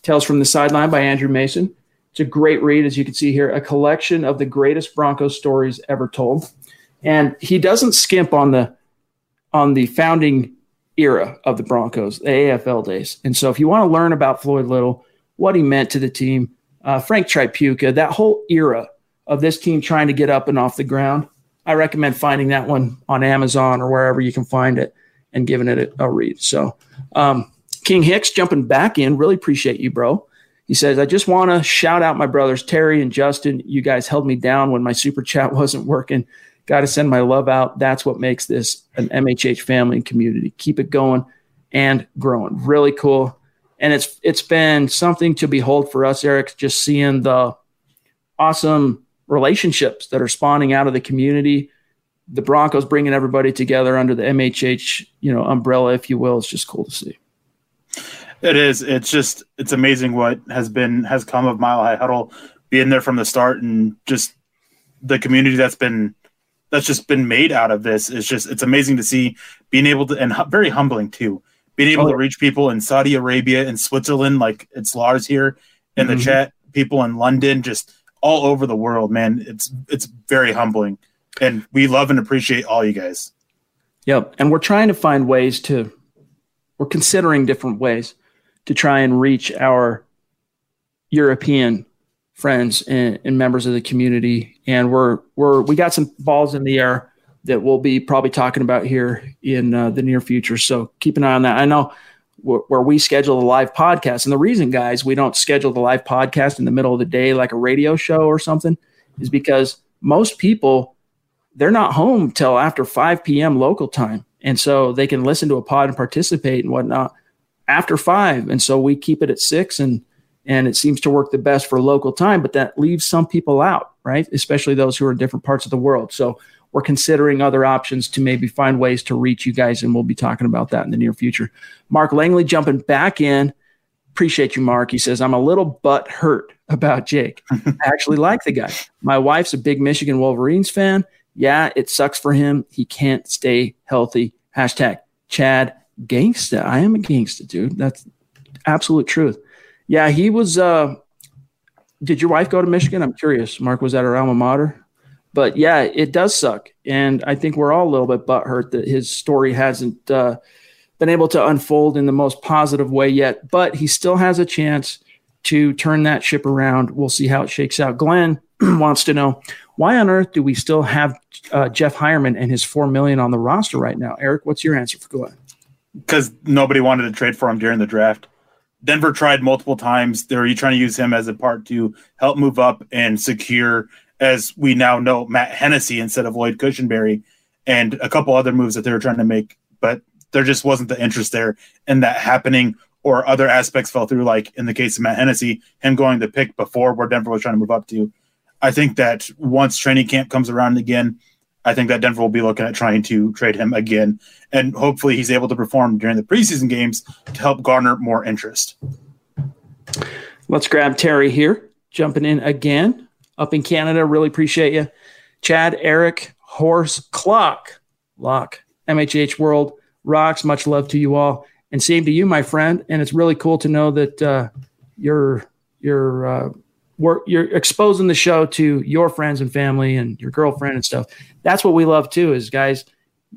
Tales from the Sideline by Andrew Mason. It's a great read, as you can see here, a collection of the greatest Broncos stories ever told. And he doesn't skimp on the on the founding era of the Broncos, the AFL days. And so if you want to learn about Floyd Little, what he meant to the team, uh, Frank Tripucka, that whole era of this team trying to get up and off the ground, I recommend finding that one on Amazon or wherever you can find it and giving it a, a read. So, um, King Hicks jumping back in. Really appreciate you, bro. He says, I just want to shout out my brothers, Terry and Justin. You guys held me down when my super chat wasn't working. Got to send my love out. That's what makes this an MHH family and community. Keep it going and growing. Really cool. And it's it's been something to behold for us, Erick, just seeing the awesome relationships that are spawning out of the community. The Broncos bringing everybody together under the MHH, you know, umbrella, if you will. It's just cool to see. It is. It's just it's amazing what has been has come of Mile High Huddle being there from the start and just the community that's been that's just been made out of this is just it's amazing to see being able to and very humbling too being able oh. to reach people in Saudi Arabia and Switzerland like it's Lars here in mm-hmm. the chat people in London just all over the world, man. It's it's very humbling, and we love and appreciate all you guys. Yep, and we're trying to find ways to. We're considering different ways to try and reach our European friends and, and members of the community, and we're we're we got some balls in the air that we'll be probably talking about here in uh, the near future. So keep an eye on that. I know where we schedule the live podcast. And the reason, guys, we don't schedule the live podcast in the middle of the day like a radio show or something is because most people they're not home till after 5 p.m. local time. And so they can listen to a pod and participate and whatnot after five. And so we keep it at six and and it seems to work the best for local time, but that leaves some people out, right? Especially those who are in different parts of the world. So we're considering other options to maybe find ways to reach you guys, and we'll be talking about that in the near future. Mark Langley jumping back in. Appreciate you, Mark. He says, I'm a little butt hurt about Jake. I actually like the guy. My wife's a big Michigan Wolverines fan. Yeah, it sucks for him. He can't stay healthy. Hashtag Chad Gangsta. I am a gangsta, dude. That's absolute truth. Yeah, he was. Uh, did your wife go to Michigan? I'm curious. Mark was at her alma mater. But yeah, it does suck. And I think we're all a little bit butthurt that his story hasn't uh, been able to unfold in the most positive way yet. But he still has a chance to turn that ship around. We'll see how it shakes out. Glenn wants to know why on earth do we still have uh, Jeff Heuerman and his four million on the roster right now? Erick, what's your answer for Glenn? Because nobody wanted to trade for him during the draft. Denver tried multiple times. They're trying to use him as a part to help move up and secure, as we now know, Matt Hennessy instead of Lloyd Cushenberry, and a couple other moves that they were trying to make. But there just wasn't the interest there in that happening, or other aspects fell through. Like in the case of Matt Hennessy, him going to pick before where Denver was trying to move up to. I think that once training camp comes around again, I think that Denver will be looking at trying to trade him again. And hopefully he's able to perform during the preseason games to help garner more interest. Let's grab Terry here, jumping in again up in Canada. Really appreciate you. Chad, Erick, Horse, Clock, Lock, MHH World, Rocks. Much love to you all. And same to you, my friend. And it's really cool to know that uh, you're, you're, uh, work you're exposing the show to your friends and family and your girlfriend and stuff. That's what we love too. Is guys,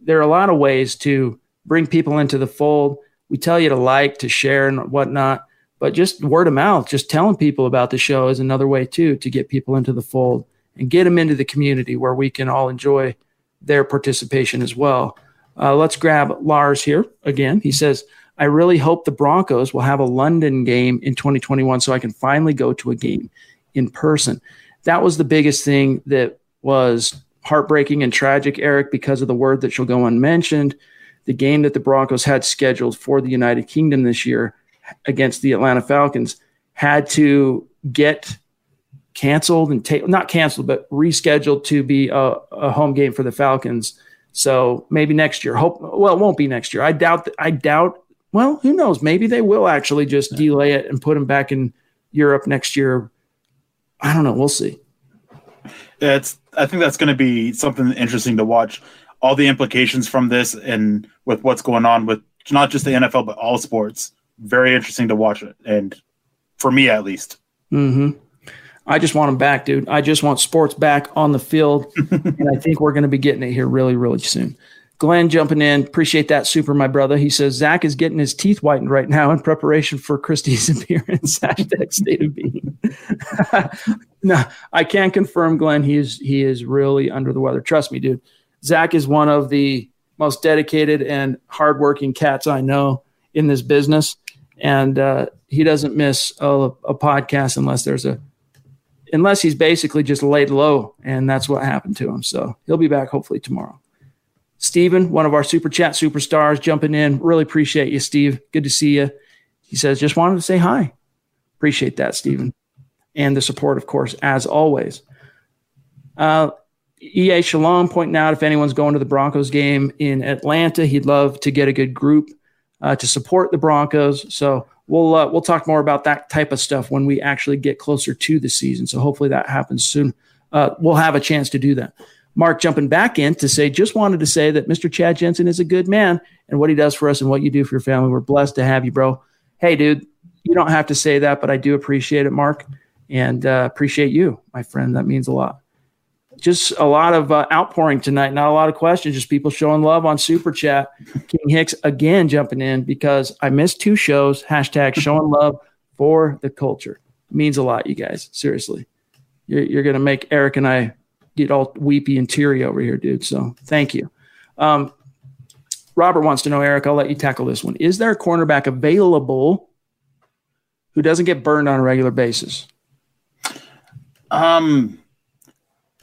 there are a lot of ways to bring people into the fold. We tell you to like, to share, and whatnot, but just word of mouth, just telling people about the show is another way too to get people into the fold and get them into the community where we can all enjoy their participation as well. Uh, let's grab Lars here again. He says, I really hope the Broncos will have a London game in 2021 so I can finally go to a game in person. That was the biggest thing that was heartbreaking and tragic, Erick, because of the word that shall go unmentioned. The game that the Broncos had scheduled for the United Kingdom this year against the Atlanta Falcons had to get canceled and take not canceled, but rescheduled to be a, a, home game for the Falcons. So maybe next year. Hope well, it won't be next year. I doubt. I doubt. Well, who knows? Maybe they will actually just delay it and put them back in Europe next year I don't know. We'll see. It's. I think that's going to be something interesting to watch. All the implications from this, and with what's going on with not just the NFL but all sports. Very interesting to watch it, and for me at least. Hmm. I just want them back, dude. I just want sports back on the field, and I think we're going to be getting it here really, really soon. Glenn jumping in. Appreciate that, super, my brother. He says Zach is getting his teeth whitened right now in preparation for Christie's appearance. Hashtag state of being. no, I can confirm, Glenn. He is he is really under the weather. Trust me, dude. Zach is one of the most dedicated and hardworking cats I know in this business, and uh, he doesn't miss a, a podcast unless there's a unless he's basically just laid low, and that's what happened to him. So he'll be back hopefully tomorrow. Stephen, one of our super chat superstars, jumping in. Really appreciate you, Steve. Good to see you. He says, just wanted to say hi. Appreciate that, Stephen. And the support, of course, as always. Uh, EA Shalom pointing out if anyone's going to the Broncos game in Atlanta, he'd love to get a good group uh, to support the Broncos. So we'll uh, we'll talk more about that type of stuff when we actually get closer to the season. So hopefully that happens soon. Uh, we'll have a chance to do that. Mark jumping back in to say, just wanted to say that Mr. Chad Jensen is a good man and what he does for us and what you do for your family. We're blessed to have you, bro. Hey, dude, you don't have to say that, but I do appreciate it, Mark, and uh, appreciate you, my friend. That means a lot. Just a lot of uh, outpouring tonight, not a lot of questions, just people showing love on Super Chat. King Hicks again jumping in because I missed two shows. Hashtag showing love for the culture. Means a lot, you guys. Seriously. You're, you're going to make Erick and I get all weepy and teary over here, dude. So thank you. Um, Robert wants to know, Erick, I'll let you tackle this one. Is there a cornerback available who doesn't get burned on a regular basis? Um,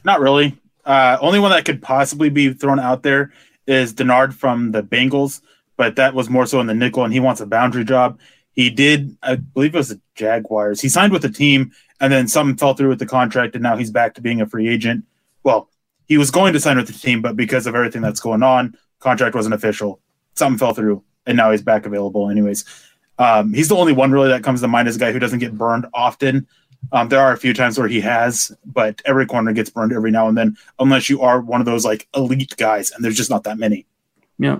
not really. Uh, only one that could possibly be thrown out there is Dennard from the Bengals, but that was more so in the nickel, and he wants a boundary job. He did, I believe it was the Jaguars. He signed with the team, and then something fell through with the contract, and now he's back to being a free agent well, he was going to sign with the team, but because of everything that's going on, contract wasn't official. Something fell through, and now he's back available. Anyways, um, he's the only one really that comes to mind as a guy who doesn't get burned often. Um, there are a few times where he has, but every corner gets burned every now and then, unless you are one of those like elite guys, and there's just not that many. Yeah.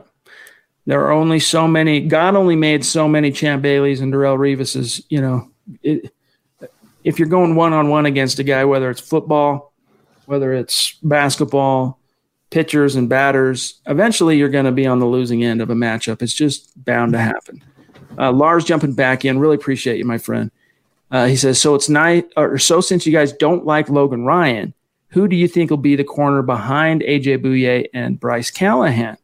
There are only so many. God only made so many Champ Baileys and Darrelle Revises. You know, it, if you're going one on one against a guy, whether it's football, whether it's basketball, pitchers and batters, eventually you're going to be on the losing end of a matchup. It's just bound to happen. Uh, Lars jumping back in. Really appreciate you, my friend. Uh, he says, so it's nice, or so since you guys don't like Logan Ryan, who do you think will be the corner behind AJ Bouye and Bryce Callahan?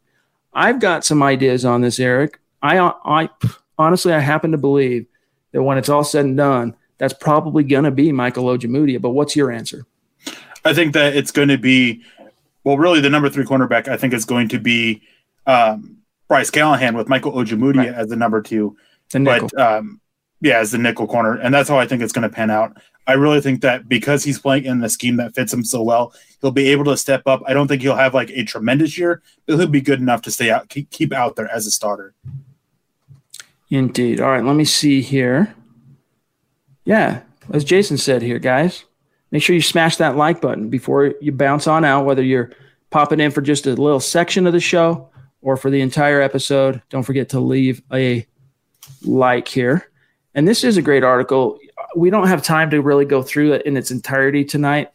I've got some ideas on this, Erick. I, I honestly, I happen to believe that when it's all said and done, that's probably going to be Michael Ojemudia. But what's your answer? I think that it's going to be, well, really the number three cornerback. I think is going to be um, Bryce Callahan with Michael Ojemudia right. as the number two. The but um, yeah, as the nickel corner, and that's how I think it's going to pan out. I really think that because he's playing in the scheme that fits him so well, he'll be able to step up. I don't think he'll have like a tremendous year, but he'll be good enough to stay out, keep, keep out there as a starter. Indeed. All right, let me see here. Yeah, as Jason said here, guys, make sure you smash that like button before you bounce on out, whether you're popping in for just a little section of the show or for the entire episode. Don't forget to leave a like here. And this is a great article. We don't have time to really go through it in its entirety tonight.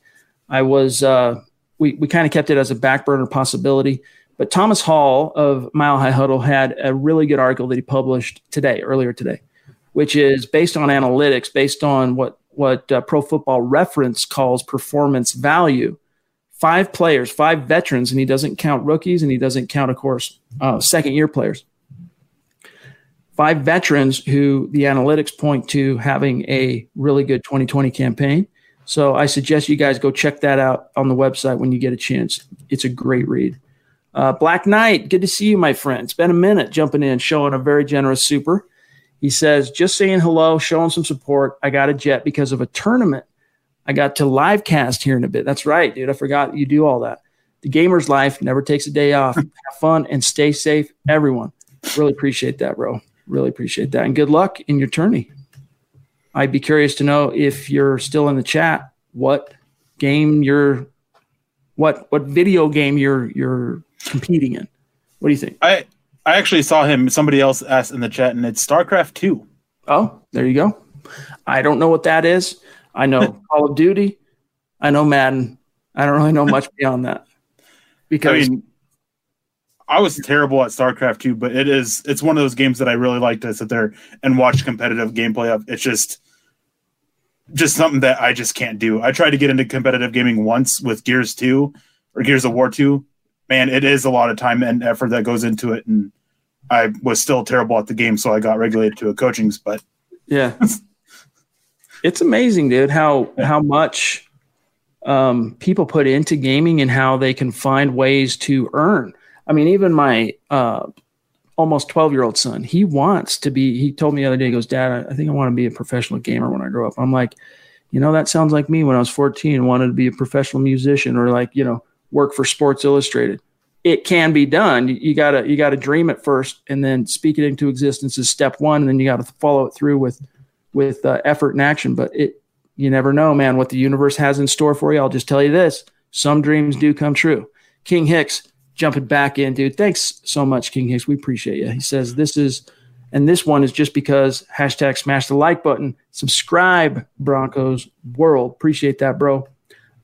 I was, uh, we, we kind of kept it as a back burner possibility. But Thomas Hall of Mile High Huddle had a really good article that he published today, earlier today, which is based on analytics, based on what what uh, Pro Football Reference calls performance value. Five players, five veterans, and he doesn't count rookies, and he doesn't count, of course, uh, second year players. Five veterans who the analytics point to having a really good 2020 campaign. So I suggest you guys go check that out on the website when you get a chance. It's a great read. Uh, Black Knight, good to see you, my friend. It's been a minute jumping in, showing a very generous super. He says, just saying hello, showing some support. I got a jet because of a tournament. I got to live cast here in a bit. That's right, dude. I forgot you do all that. The gamer's life never takes a day off. Have fun and stay safe, everyone. Really appreciate that, bro. Really appreciate that. And good luck in your tourney. I'd be curious to know if you're still in the chat, what game you're what what video game you're you're competing in. What do you think? I I actually saw him. Somebody else asked in the chat, and it's StarCraft Two. Oh, there you go. I don't know what that is. I know Call of Duty. I know Madden. I don't really know much beyond that. Because I mean, I was terrible at StarCraft 2, but it is it's one of those games that I really like to sit there and watch competitive gameplay of. It's just just something that I just can't do. I tried to get into competitive gaming once with Gears 2 or Gears of War 2. Man, it is a lot of time and effort that goes into it and I was still terrible at the game, so I got regulated to a coachings, but yeah. it's amazing, dude, how yeah. how much um, people put into gaming and how they can find ways to earn. I mean, even my uh, almost 12 year old son, he wants to be, he told me the other day, he goes, Dad, I think I want to be a professional gamer when I grow up. I'm like, you know, that sounds like me when I was 14 and wanted to be a professional musician or like, you know, work for Sports Illustrated. It can be done. You gotta you gotta dream it first, and then speak it into existence is step one, and then you got to follow it through with with uh, effort and action. But it you never know, man, what the universe has in store for you. I'll just tell you this: some dreams do come true. King Hicks, jumping back in, dude. Thanks so much, King Hicks. We appreciate you. He says this is, and this one is just because hashtag smash the like button, subscribe, Broncos World. Appreciate that, bro.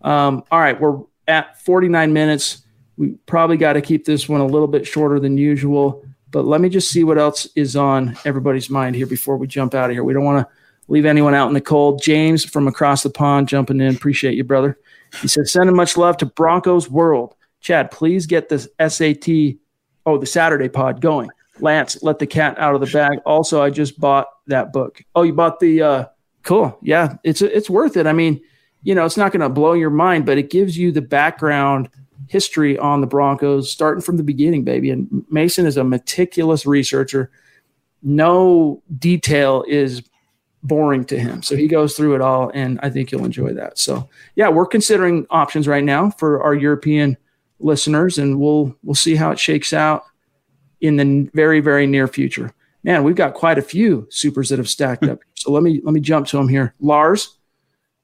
Um, all right, we're at 49 minutes. We probably got to keep this one a little bit shorter than usual, but let me just see what else is on everybody's mind here before we jump out of here. We don't want to leave anyone out in the cold. James from across the pond jumping in. Appreciate you, brother. He says, sending much love to Broncos World. Chad, please get the SAT, oh, the Saturday pod going. Lance, let the cat out of the bag. Also, I just bought that book. Oh, you bought the uh cool. Yeah, it's it's worth it. I mean, you know, it's not going to blow your mind, but it gives you the background history on the Broncos starting from the beginning, baby. And Mason is a meticulous researcher. No detail is boring to him. So he goes through it all and I think you'll enjoy that. So, yeah, we're considering options right now for our European listeners, and we'll we'll see how it shakes out in the very very near future. Man, we've got quite a few supers that have stacked up. So let me let me jump to them here. Lars,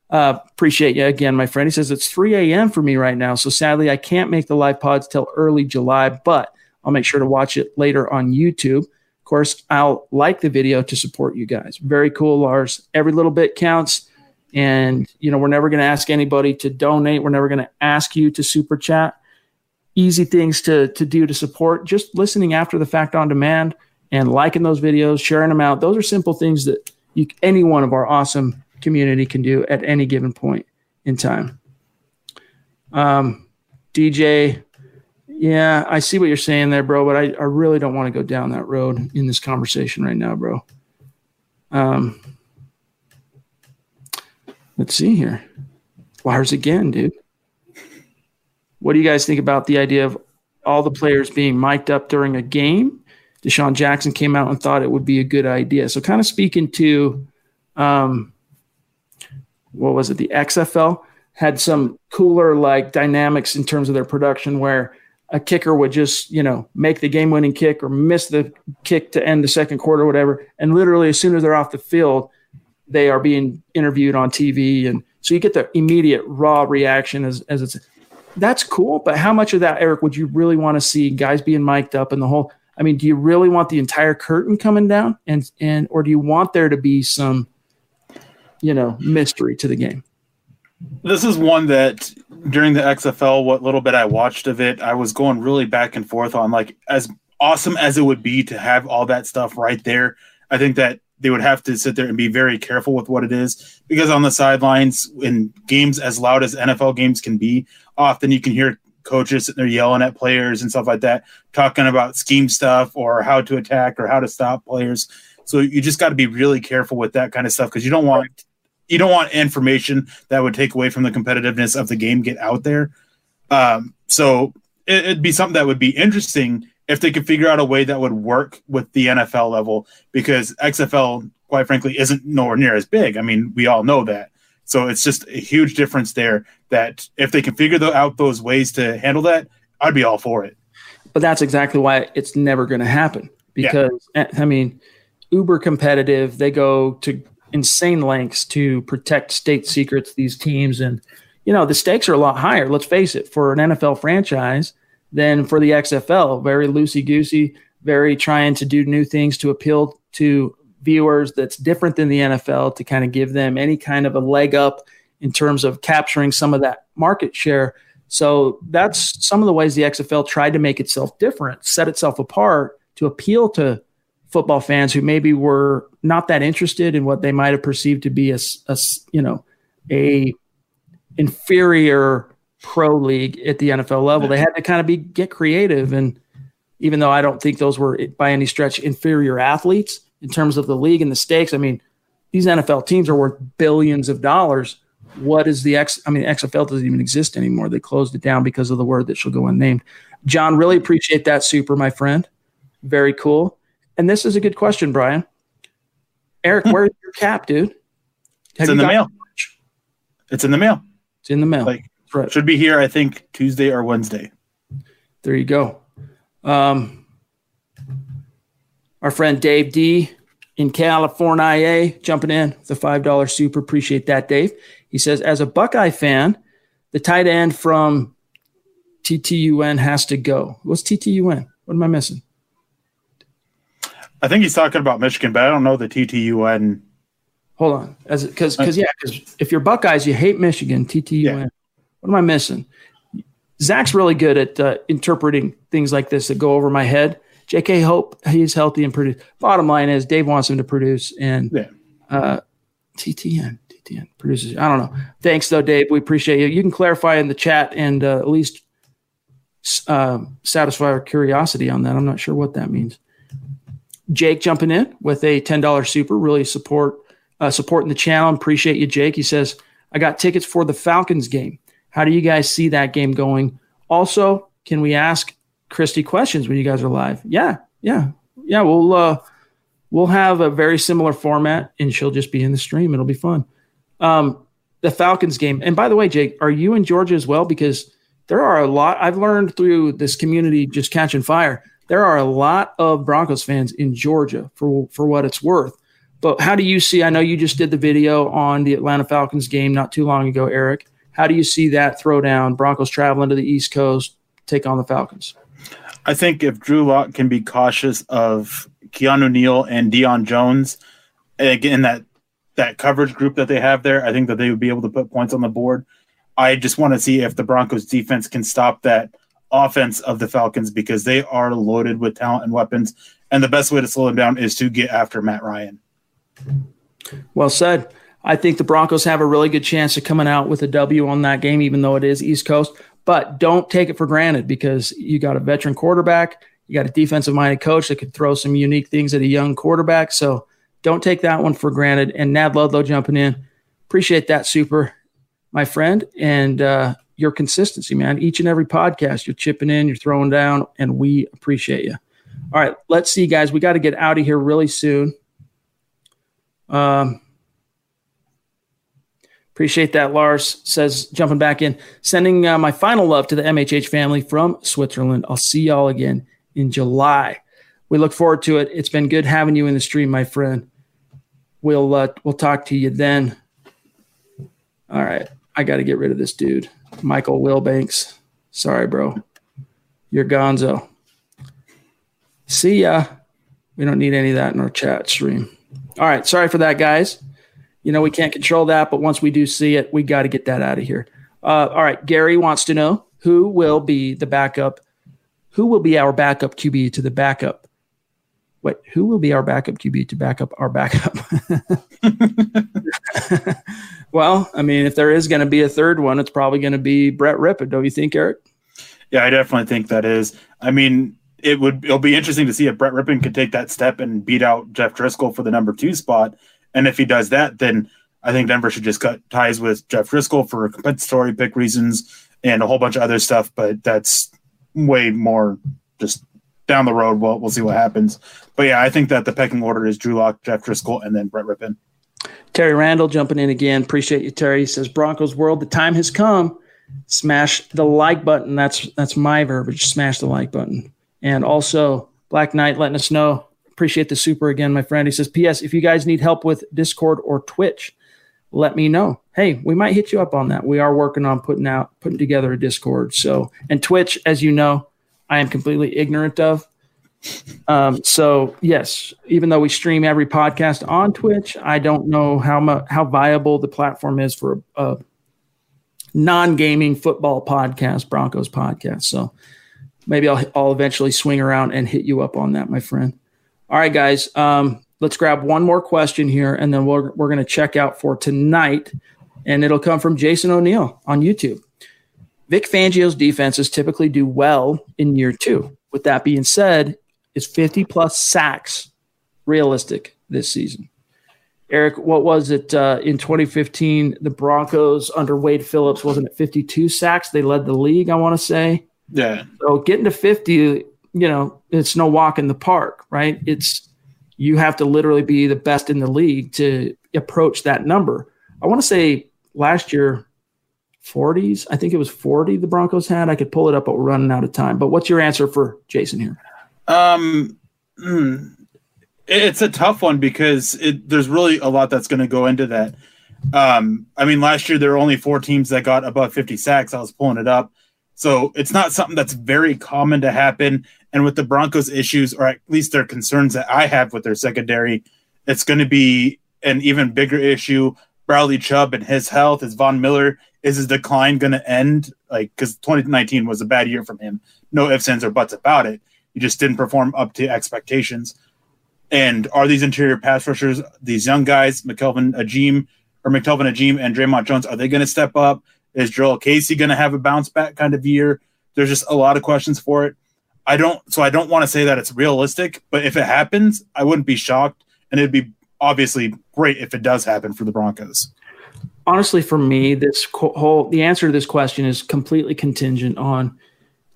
Uh, appreciate you again, my friend. He says it's 3 a.m. for me right now, so sadly I can't make the live pods till early July, but I'll make sure to watch it later on YouTube. Of course, I'll like the video to support you guys. Very cool, Lars. Every little bit counts, and you know we're never going to ask anybody to donate. We're never going to ask you to super chat. Easy things to to do to support. Just listening after the fact on demand and liking those videos, sharing them out. Those are simple things that you, any one of our awesome community can do at any given point in time. Um, DJ, yeah, I see what you're saying there, bro, but I, I really don't want to go down that road in this conversation right now, bro. Um, let's see here. Wires again, dude. What do you guys think about the idea of all the players being mic'd up during a game? DeSean Jackson came out and thought it would be a good idea. So, kind of speaking to um, what was it? The XFL had some cooler like dynamics in terms of their production where a kicker would just, you know, make the game winning kick or miss the kick to end the second quarter or whatever. And literally, as soon as they're off the field, they are being interviewed on TV. And so you get the immediate raw reaction as, as it's that's cool. But how much of that, Erick, would you really want to see guys being mic'd up and the whole? I mean, do you really want the entire curtain coming down and, and, or do you want there to be some, you know, mystery to the game. This is one that during the XFL, what little bit I watched of it, I was going really back and forth on like as awesome as it would be to have all that stuff right there. I think that they would have to sit there and be very careful with what it is because on the sidelines in games as loud as NFL games can be, often you can hear coaches sitting there yelling at players and stuff like that, talking about scheme stuff or how to attack or how to stop players. So you just got to be really careful with that kind of stuff because you don't want you don't want information that would take away from the competitiveness of the game get out there. Um, so it, it'd be something that would be interesting if they could figure out a way that would work with the NFL level because XFL, quite frankly, isn't nowhere near as big. I mean, we all know that. So it's just a huge difference there that if they can figure out those ways to handle that, I'd be all for it. But that's exactly why it's never going to happen because, yeah. I mean, uber competitive. They go to insane lengths to protect state secrets, these teams. And, you know, the stakes are a lot higher, let's face it, for an NFL franchise than for the XFL. Very loosey goosey, very trying to do new things to appeal to viewers that's different than the NFL to kind of give them any kind of a leg up in terms of capturing some of that market share. So that's some of the ways the XFL tried to make itself different, set itself apart to appeal to football fans who maybe were not that interested in what they might have perceived to be a, a you know a inferior pro league at the NFL level. They had to kind of be get creative, and even though I don't think those were by any stretch inferior athletes in terms of the league and the stakes, I mean these NFL teams are worth billions of dollars. What is the X? I mean, XFL doesn't even exist anymore. They closed it down because of the word that shall go unnamed. John, really appreciate that super, my friend. Very cool. And this is a good question, Brian. Erick, where's your cap, dude? Have it's in the mail. It's in the mail. It's in the mail. Like right. should be here, I think Tuesday or Wednesday. There you go. Um, our friend Dave D in California jumping in with the five dollar super. Appreciate that, Dave. He says, as a Buckeye fan, the tight end from TTUN has to go. What's TTUN? What am I missing? I think he's talking about Michigan, but I don't know the TTUN. Hold on, as because because yeah, because if you're Buckeyes, you hate Michigan. TTUN. Yeah. What am I missing? Zach's really good at uh, interpreting things like this that go over my head. J.K. Hope, he's healthy and produce. Bottom line is, Dave wants him to produce, and yeah. uh, TTN, TTN produces. I don't know. Thanks though, Dave. We appreciate you. You can clarify in the chat and uh, at least uh, satisfy our curiosity on that. I'm not sure what that means. Jake jumping in with a $10 super, really support uh, supporting the channel. Appreciate you, Jake. He says, I got tickets for the Falcons game. How do you guys see that game going? Also, can we ask Christy questions when you guys are live? Yeah, yeah, yeah. We'll uh, we'll have a very similar format, and she'll just be in the stream. It'll be fun. Um, the Falcons game. And by the way, Jake, are you in Georgia as well? Because there are a lot I've learned through this community just catching fire there are a lot of Broncos fans in Georgia for for what it's worth. But how do you see? I know you just did the video on the Atlanta Falcons game not too long ago, Erick. How do you see that throwdown? Broncos traveling to the East Coast, take on the Falcons. I think if Drew Lock can be cautious of Keanu Neal and Deion Jones, again that that coverage group that they have there, I think that they would be able to put points on the board. I just want to see if the Broncos defense can stop that offense of the Falcons because they are loaded with talent and weapons. And the best way to slow them down is to get after Matt Ryan. Well said. I think the Broncos have a really good chance of coming out with a W on that game, even though it is East Coast. But don't take it for granted because you got a veteran quarterback, you got a defensive minded coach that could throw some unique things at a young quarterback. So don't take that one for granted. And Nad Ludlow jumping in. Appreciate that, super, my friend. And uh, your consistency, man. Each and every podcast, you're chipping in, you're throwing down, and we appreciate you. All right, let's see, guys. We got to get out of here really soon. Um, appreciate that. Lars says, jumping back in, sending uh, my final love to the MHH family from Switzerland. I'll see y'all again in July. We look forward to it. It's been good having you in the stream, my friend. We'll uh, we'll talk to you then. All right, I got to get rid of this dude. Michael Wilbanks. Sorry, bro. You're gonzo. See ya. We don't need any of that in our chat stream. All right. Sorry for that, guys. You know, we can't control that, but once we do see it, we got to get that out of here. Uh, all right. Gary wants to know who will be the backup? Who will be our backup QB to the backup? Wait, who will be our backup QB to back up our backup? well, I mean, if there is going to be a third one, it's probably going to be Brett Rypien, don't you think, Erick? Yeah, I definitely think that is. I mean, it would it'll be interesting to see if Brett Rypien could take that step and beat out Jeff Driskel for the number two spot. And if he does that, then I think Denver should just cut ties with Jeff Driskel for compensatory pick reasons and a whole bunch of other stuff. But that's way more just down the road. We'll we'll see what happens. But yeah, I think that the pecking order is Drew Lock, Jeff Driskel, and then Brett Rypien. Terry Randall jumping in again. Appreciate you, Terry. He says Broncos world, the time has come. Smash the like button. That's that's my verbiage. Smash the like button. And also Black Knight letting us know. Appreciate the super again, my friend. He says, P.S. If you guys need help with Discord or Twitch, let me know. Hey, we might hit you up on that. We are working on putting out putting together a Discord. So and Twitch, as you know, I am completely ignorant of. Um, so yes, even though we stream every podcast on Twitch, I don't know how much how viable the platform is for a, a non-gaming football podcast, Broncos podcast. So maybe I'll I'll eventually swing around and hit you up on that, my friend. All right, guys. Um, let's grab one more question here, and then we're we're to check out for tonight, and it'll come from Jason O'Neill on YouTube. Vic Fangio's defenses typically do well in year two. With that being said, is 50 plus sacks realistic this season? Erick, what was it uh, in 2015? The Broncos under Wade Phillips wasn't it 52 sacks? They led the league, I want to say. Yeah. So getting to 50, you know, it's no walk in the park, right? It's you have to literally be the best in the league to approach that number. I want to say last year 40s. I think it was 40 the Broncos had. I could pull it up, but we're running out of time. But what's your answer for Jason here? Um, mm, it's a tough one because it, there's really a lot that's going to go into that. Um, I mean, last year there were only four teams that got above 50 sacks. I was pulling it up. So it's not something that's very common to happen. And with the Broncos issues, or at least their concerns that I have with their secondary, it's going to be an even bigger issue. Bradley Chubb and his health, is Von Miller is his decline going to end? Like, because 2019 was a bad year from him. No ifs, ands, or buts about it. He just didn't perform up to expectations. And are these interior pass rushers, these young guys, McTelvin Agim or McTelvin Agim and Dre'Mont Jones, are they going to step up? Is Jurrell Casey going to have a bounce back kind of year? There's just a lot of questions for it. I don't, so I don't want to say that it's realistic, but if it happens, I wouldn't be shocked. And it'd be obviously great if it does happen for the Broncos honestly, for me, this whole the answer to this question is completely contingent on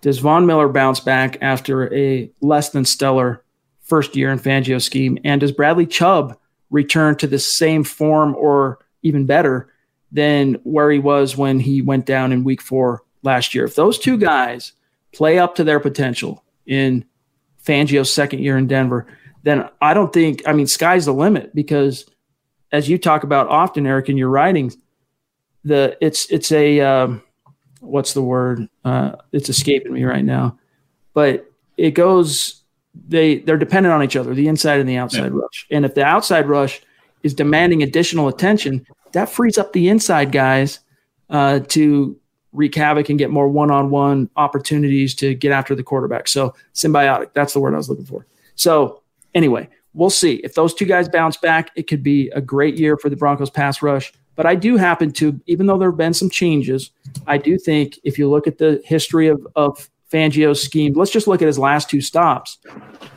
does Von Miller bounce back after a less than stellar first year in Fangio scheme, and does Bradley Chubb return to the same form or even better than where he was when he went down in Week Four last year? If those two guys play up to their potential in Fangio's second year in Denver, then I don't think, I mean, sky's the limit because as you talk about often, Erick, in your writings, the it's it's a um, what's the word? Uh, it's escaping me right now, but it goes they they're dependent on each other, the inside and the outside yeah. rush. And if the outside rush is demanding additional attention, that frees up the inside guys uh, to wreak havoc and get more one-on-one opportunities to get after the quarterback. So symbiotic, that's the word I was looking for. So anyway, we'll see if those two guys bounce back. It could be a great year for the Broncos pass rush. But I do happen to, even though there have been some changes, I do think if you look at the history of, of Fangio's scheme, let's just look at his last two stops.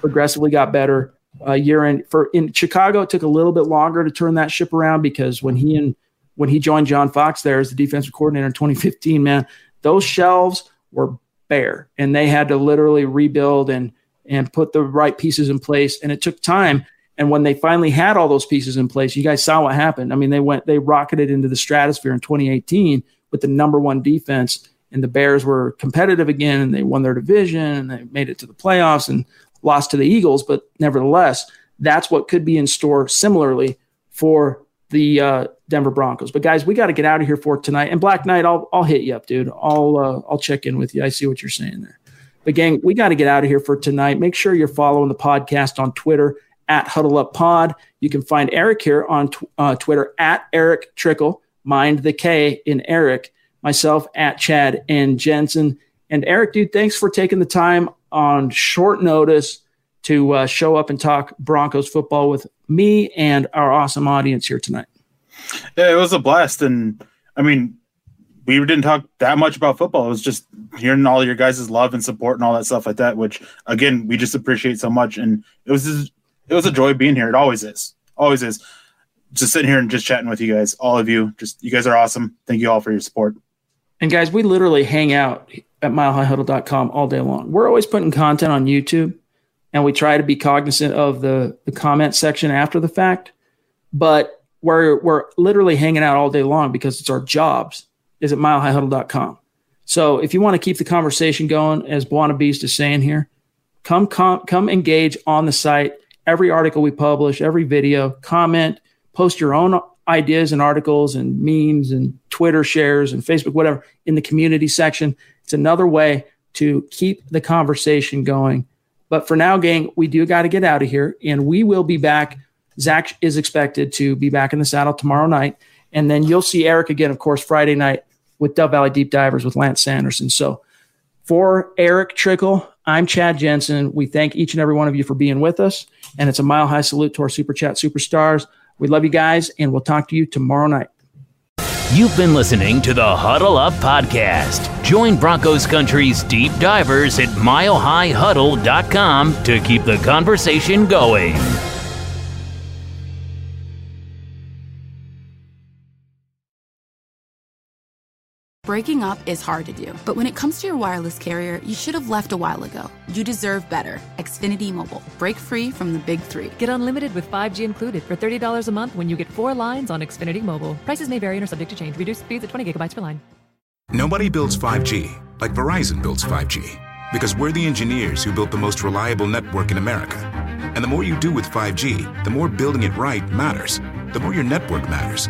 Progressively got better. A year in for in Chicago, it took a little bit longer to turn that ship around because when he and when he joined John Fox there as the defensive coordinator in 2015, man, those shelves were bare and they had to literally rebuild and and put the right pieces in place. And it took time. And when they finally had all those pieces in place, you guys saw what happened. I mean, they went, they rocketed into the stratosphere in 2018 with the number one defense. And the Bears were competitive again and they won their division and they made it to the playoffs and lost to the Eagles. But nevertheless, that's what could be in store similarly for the uh, Denver Broncos. But guys, we got to get out of here for tonight. And Black Knight, I'll I'll hit you up, dude. I'll uh, I'll check in with you. I see what you're saying there. But gang, we got to get out of here for tonight. Make sure you're following the podcast on Twitter at Huddle Up Pod. You can find Erick here on tw- uh, Twitter at Erick Trickel. Mind the K in Erick. Myself at Chad and Jensen. And Erick, dude, thanks for taking the time on short notice to uh, show up and talk Broncos football with me and our awesome audience here tonight. Yeah, it was a blast. And I mean, we didn't talk that much about football. It was just hearing all your guys' love and support and all that stuff like that, which again we just appreciate so much. And it was just, it was a joy being here. It always is, always is. Just sitting here and just chatting with you guys, all of you. Just you guys are awesome. Thank you all for your support. And guys, we literally hang out at milehighhuddle.com all day long. We're always putting content on YouTube, and we try to be cognizant of the the comment section after the fact. But we're we're literally hanging out all day long because it's our jobs is at milehighhuddle.com. So if you want to keep the conversation going, as Buona Beast is saying here, come, come, come engage on the site. Every article we publish, every video, comment, post your own ideas and articles and memes and Twitter shares and Facebook, whatever, in the community section. It's another way to keep the conversation going. But for now, gang, we do got to get out of here and we will be back. Zach is expected to be back in the saddle tomorrow night. And then you'll see Erick again, of course, Friday night with Dove Valley Deep Divers with Lance Sanderson. So for Erick Trickel, I'm Chad Jensen. We thank each and every one of you for being with us. And it's a mile high salute to our Super Chat superstars. We love you guys, and we'll talk to you tomorrow night. You've been listening to the Huddle Up Podcast. Join Broncos Country's deep divers at milehighhuddle.com to keep the conversation going. Breaking up is hard to do, but when it comes to your wireless carrier, you should have left a while ago. You deserve better. Xfinity Mobile. Break free from the big three. Get unlimited with 5G included for $30 a month when you get four lines on Xfinity Mobile. Prices may vary and are subject to change. Reduced speeds at 20 gigabytes per line. Nobody builds 5G like Verizon builds 5G because we're the engineers who built the most reliable network in America. And the more you do with 5G, the more building it right matters. The more your network matters